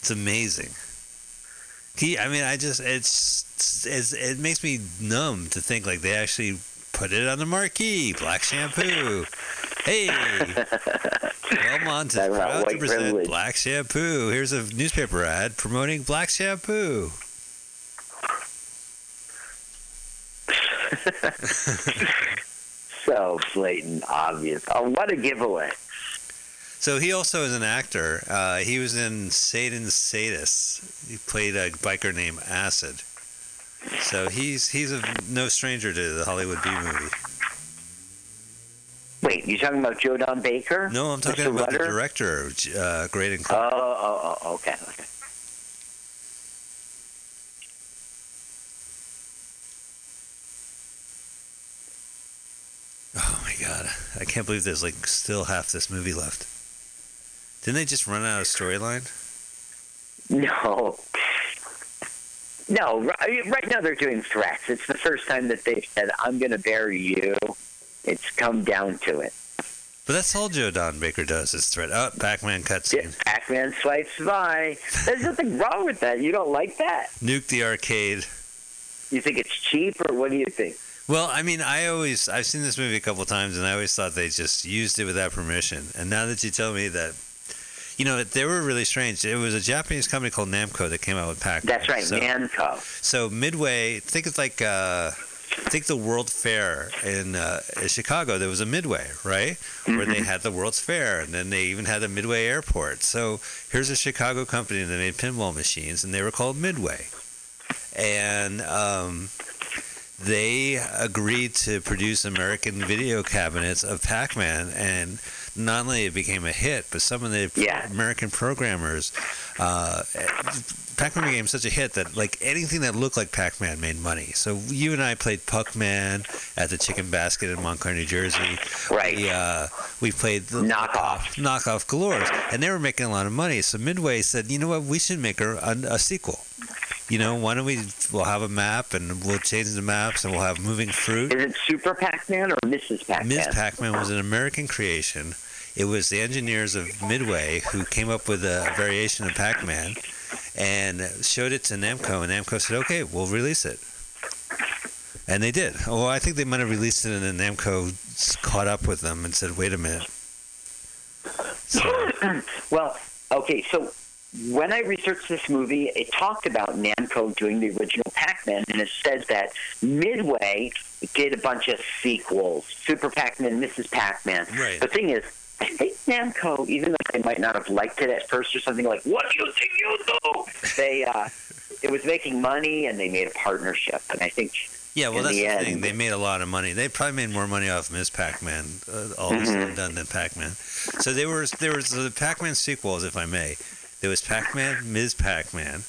It's amazing. He, I mean, I just, it's, it's, it makes me numb to think like they actually put it on the marquee. Black shampoo. Hey, Wellmont is proud to present
privilege.
black shampoo. Here's a newspaper ad promoting black shampoo.
So blatant, obvious. Oh, what a giveaway.
So he also is an actor. Uh, he was in Satan's Sadists. He played a biker named Acid. So he's he's a, no stranger to the Hollywood B movie.
Wait, you talking about Joe Don Baker?
No, I'm talking
Mr.
about the director, uh, Greydon
Oh, oh, oh, okay, okay.
Oh my god, I can't believe there's like still half this movie left. Didn't they just run out of storyline?
No. No, right, uh, right now they're doing threats. It's the first time that they've said, I'm going to bury you. It's come down to it.
But that's all Joe Don Baker does is threat. Oh, Pac-Man cutscene.
Pac-Man swipes by. There's nothing wrong with that. You don't like that.
Nuke the arcade.
You think it's cheap, or what do you think?
Well, I mean, I always I've seen this movie a couple times, and I always thought they just used it without permission. And now that you tell me that, you know, they were really strange. It was a Japanese company called Namco that came out with Pac-Man.
That's right,
So-
Namco.
So Midway, think it's like uh, think the World Fair in, uh, in Chicago. There was a Midway, right, where they had the World's Fair, and then they even had the Midway Airport. So here's a Chicago company that made pinball machines, and they were called Midway, and um, they agreed to produce American video cabinets of Pac-Man, and not only it became a hit, but some of the American programmers, uh, Pac-Man became such a hit that like anything that looked like Pac-Man made money. So you and I played Puck-Man at the Chicken Basket in Montclair, New Jersey.
Right.
We, uh, we played the
knockoff,
knockoff galores, and they were making a lot of money. So Midway said, you know what, we should make a, a, a sequel. You know, why don't we? We'll have a map, and we'll change the maps, and we'll have moving fruit.
Is it Super Pac-Man or Mrs. Pac-Man?
Ms. Pac-Man was an American creation. It was the engineers of Midway who came up with a variation of Pac-Man and showed it to Namco, and Namco said, "Okay, we'll release it." And they did. Well, I think they might have released it, and then Namco caught up with them and said, "Wait a minute."
well, okay, so when I researched this movie, it talked about Namco doing the original Pac-Man, and it says that Midway did a bunch of sequels, Super Pac-Man, Mrs. Pac-Man.
Right.
The thing is, I think Namco, even though they might not have liked it at first or something like, "What do you think you do?" They, uh, it was making money, and they made a partnership, and I think.
Yeah, well, that's
the
the,
end,
thing. They made a lot of money. They probably made more money off Ms. Pac-Man, uh, all this
Mhm.
and done than Pac-Man. So there was there was the Pac-Man sequels, if I may. There was Pac-Man, Ms. Pac-Man.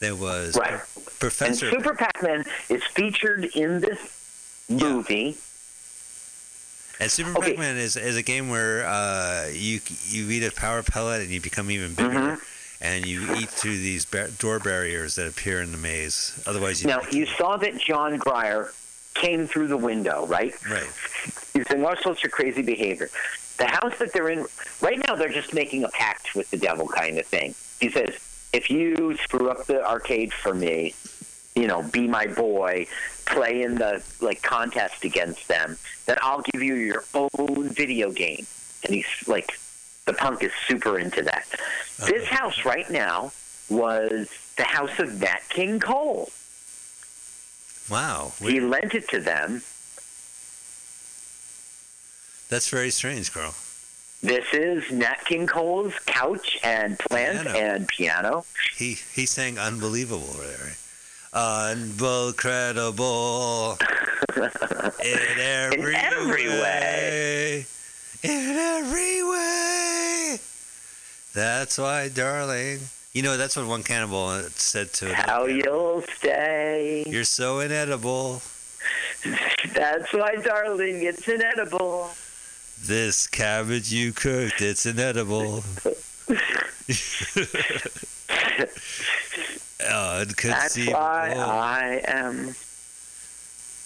There was
Right.
Professor.
And Super Pac-Man is featured in this movie.
And Super Pac-Man is, is a game where uh, you you eat a power pellet and you become even bigger,
Mm-hmm.
and you eat through these bar- door barriers that appear in the maze. Otherwise, you
Now, you saw that Jon Gries came through the window, right?
right.
He's doing all sorts of crazy behavior. The house that they're in, right now, they're just making a pact with the devil kind of thing. He says, if you screw up the arcade for me, you know, be my boy, play in the like contest against them, then I'll give you your own video game. And he's like, the punk is super into that. This house right now was the house of Nat King Cole.
Wow,
He lent it to them.
that's very strange, Carl.
This is Nat King Cole's couch and plant
Piano.
and piano.
He he sang unbelievable there. Unbelievable. in every,
every
way. In every way. That's why, darling. You know, that's what one cannibal said to it.
How you'll stay.
You're so inedible.
That's why, darling, it's inedible.
This cabbage you cooked, it's inedible.
That's why I am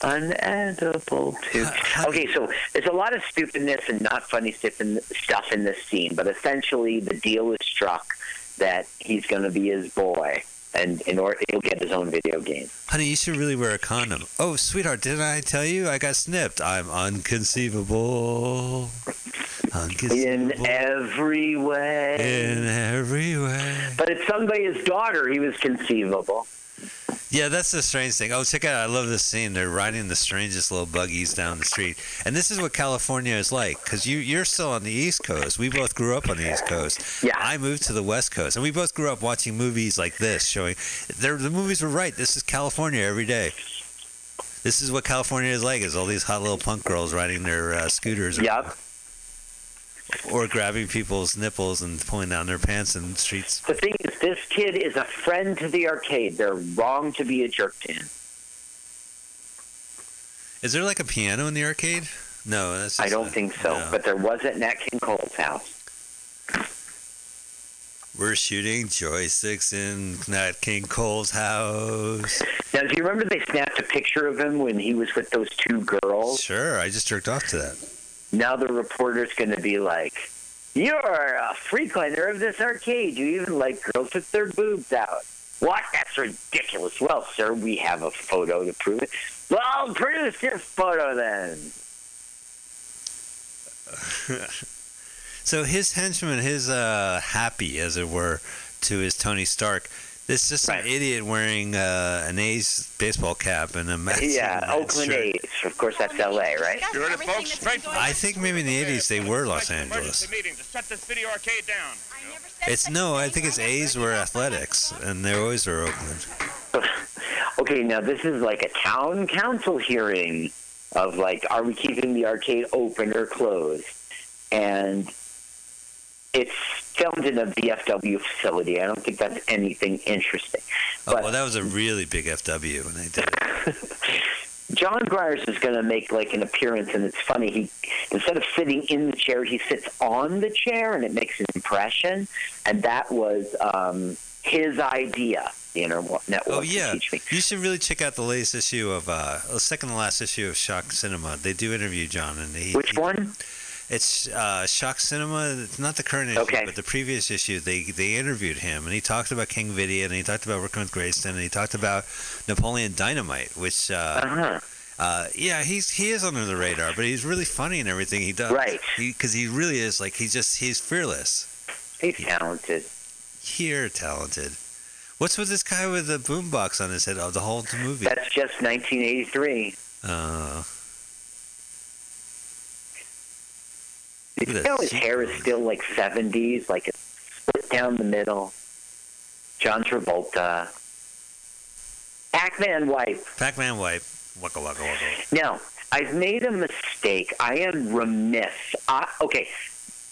unedible too. Okay, so there's a lot of stupidness and not funny stuff in, stuff in this scene, but essentially the deal is struck that he's going to be his boy, and in order he'll get his own video game.
Honey, you should really wear a condom. Oh, sweetheart, didn't I tell you I got snipped? I'm unconceivable.
In every way.
In every way.
But it's sung by his daughter. He was conceivable.
Yeah, that's the strange thing. Oh, check out. I love this scene. They're riding the strangest little buggies down the street. And this is what California is like because you, you're still on the East Coast. We both grew up on the East Coast.
Yeah.
I moved to the West Coast. And we both grew up watching movies like this showing. The movies were right. This is California every day. This is what California is like. Is all these hot little punk girls riding their uh, scooters.
Yep.
Or grabbing people's nipples and pulling down their pants in the streets.
The thing is, this kid is a friend to the arcade. They're wrong to be a jerk to him.
Is there like a piano in the arcade? No, that's
I don't
a-
think so,
no.
but there was at Nat King Cole's house.
We're shooting joysticks in Nat King Cole's house.
Now, do you remember they snapped a picture of him when he was with those two girls?
Sure, I just jerked off to that.
Now the reporter's going to be like, "You're a frequenter of this arcade. You even like girls with their boobs out." What? That's ridiculous. Well, sir, we have a photo to prove it. Well, produce your photo then.
so his henchman, his uh, happy, as it were, to his Tony Stark. This just an idiot wearing uh, an A's baseball cap and a Mets
yeah,
Mets
Oakland
shirt.
A's. Of course, that's L.A., right?
You heard it, folks?
I think maybe in the '80s they were Los Angeles.
meeting to shut this video arcade down.
It's no, I think it's A's were athletics, and they always were Oakland.
Okay, now this is like a town council hearing of like, are we keeping the arcade open or closed? And it's filmed in a VFW facility. I don't think that's anything interesting.
Oh, well, that was a really big FW when they did it.
Jon Gries is going to make like an appearance, and it's funny. He instead of sitting in the chair, he sits on the chair, and it makes an impression. And that was um, his idea. The internet network.
Oh yeah, you should really check out the latest issue of uh, the second to last issue of Shock Cinema. They do interview John, and he.
Which
he-
one?
It's uh, Shock Cinema. It's not the current issue,
Okay.
but the previous issue. They they interviewed him, and he talked about King Vidiot, and he talked about working with Greydon, and he talked about Napoleon Dynamite, which. Uh,
Uh-huh.
uh, yeah, he's he is under the radar, but he's really funny in everything he does.
Right.
Because he, really is like he's just he's fearless.
He's talented.
Here, talented. What's with this guy with the boombox on his head of the whole movie?
That's just 1983.
Uh,
You know his hair is still like 70s, like it's split down the middle. John Travolta. Pac-Man wipe.
Pac-Man wipe. Waka waka waka.
Now, I've made a mistake. I am remiss. I, okay,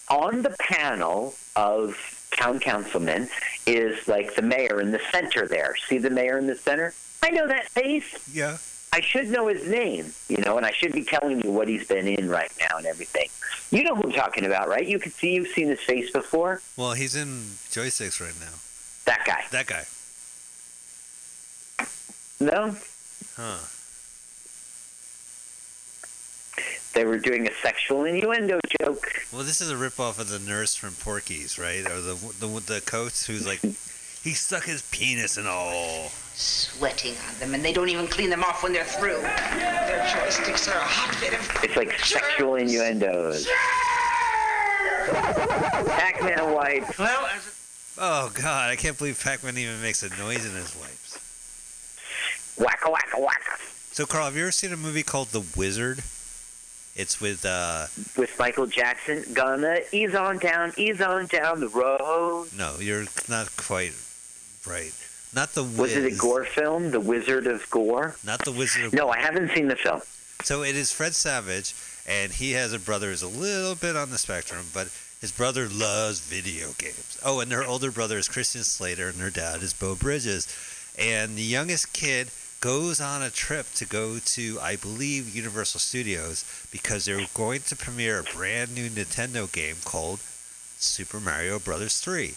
on the panel of town councilmen is like the mayor in the center there. See the mayor in the center? I know that face.
Yeah.
I should know his name, you know, and I should be telling you what he's been in right now and everything. You know who I'm talking about, right? You can see you've seen his face before.
Well, he's in joysticks right now.
That guy.
That guy.
No,
Huh.
they were doing a sexual innuendo joke.
Well, this is a ripoff of the nurse from Porky's, right? Or the the the coach who's like, he stuck his penis in all.
Sweating on them, and they don't even clean them off when they're through. Their joysticks are a hotbed of.
It's like sexual innuendos. Pac-Man wipe.
Well,
Oh God, I can't believe Pac-Man even makes a noise in his wipes.
Wacka wacka wacka.
So, Carl, have you ever seen a movie called The Wizard? It's with uh
With Michael Jackson, gonna ease on down, ease on down the road.
no, you're not quite right. Not the
Was it a Gore film, The Wizard of Gore?
Not the Wizard of
No, I haven't seen the film.
So it is Fred Savage, and he has a brother who's a little bit on the spectrum, but his brother loves video games. Oh, and their older brother is Christian Slater, and their dad is Beau Bridges. And the youngest kid goes on a trip to go to, I believe, Universal Studios because they're going to premiere a brand new Nintendo game called Super Mario Brothers 3.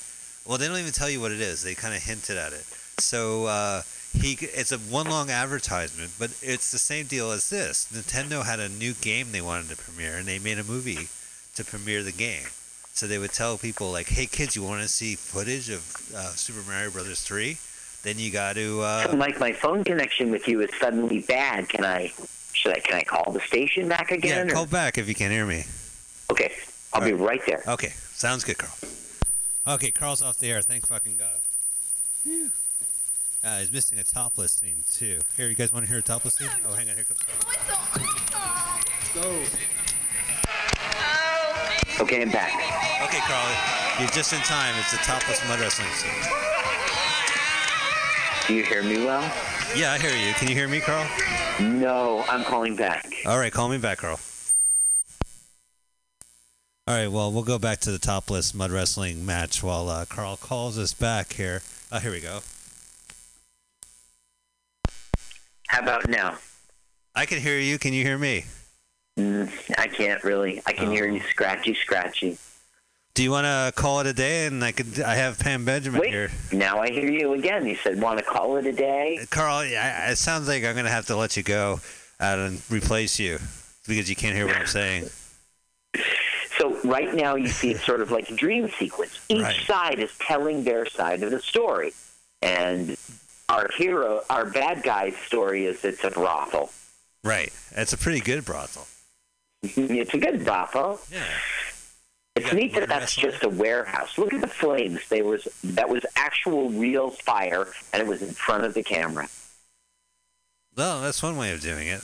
Well, they don't even tell you what it is. They kind of hinted at it. So uh, he, it's a one long advertisement, but it's the same deal as this. Nintendo had a new game they wanted to premiere, and they made a movie to premiere the game. So they would tell people like, "Hey kids, you want to see footage of uh, Super Mario Brothers 3? Then you got to." Uh,
Mike, my phone connection with you is suddenly bad. Can I? Should I? Can I call the station back
yeah,
again? or-
call back if you can't hear me.
Okay, I'll be right there.
Okay, sounds good, Carl. Okay, Carl's off the air. Thank fucking God. Phew. Uh, he's missing a topless scene too. Here, you guys want to hear a topless scene? Oh, hang on, here comes Carl. Go.
Okay, I'm back.
Okay, Carl, you're just in time. It's a topless mud wrestling scene.
Do you hear me well?
Yeah, I hear you. Can you hear me, Carl?
No, I'm calling back.
All right, call me back, Carl. All right, well, we'll go back to the topless mud wrestling match while uh, Carl calls us back here. Oh, here we go.
How about now?
I can hear you. Can you hear me?
Mm, I can't really. I can hear you scratchy, scratchy.
Do you want to call it a day? And I could. I have Pam Benjamin
Wait,
here.
now I hear you again. You said want to call it a day.
Carl, I, it sounds like I'm going to have to let you go out and replace you because you can't hear what I'm saying.
So right now you see it's sort of like a dream sequence. Each side is telling their side of the story, and our hero, our bad guy's story is it's a brothel.
Right. It's a pretty good brothel. Mm-hmm.
it's a good brothel.
Yeah.
It's neat that that's just a warehouse. Look at the flames. They was that was actual real fire, and it was in front of the camera.
Well, that's one way of doing it.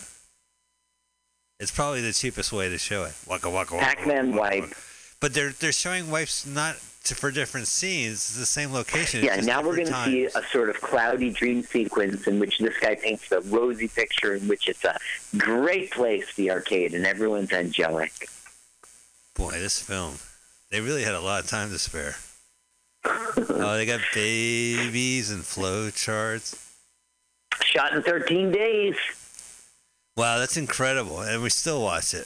It's probably the cheapest way to show it. Waka waka waka.
Pac-Man wipe.
But they're they're showing wipes not to, for different scenes. It's the same location.
Yeah, now we're going to see a sort of cloudy dream sequence in which this guy paints a rosy picture in which it's a great place, the arcade, and everyone's angelic.
Boy, this film. They really had a lot of time to spare. oh, they got babies and flow charts.
Shot in 13 days.
Wow, that's incredible. And we still watch it.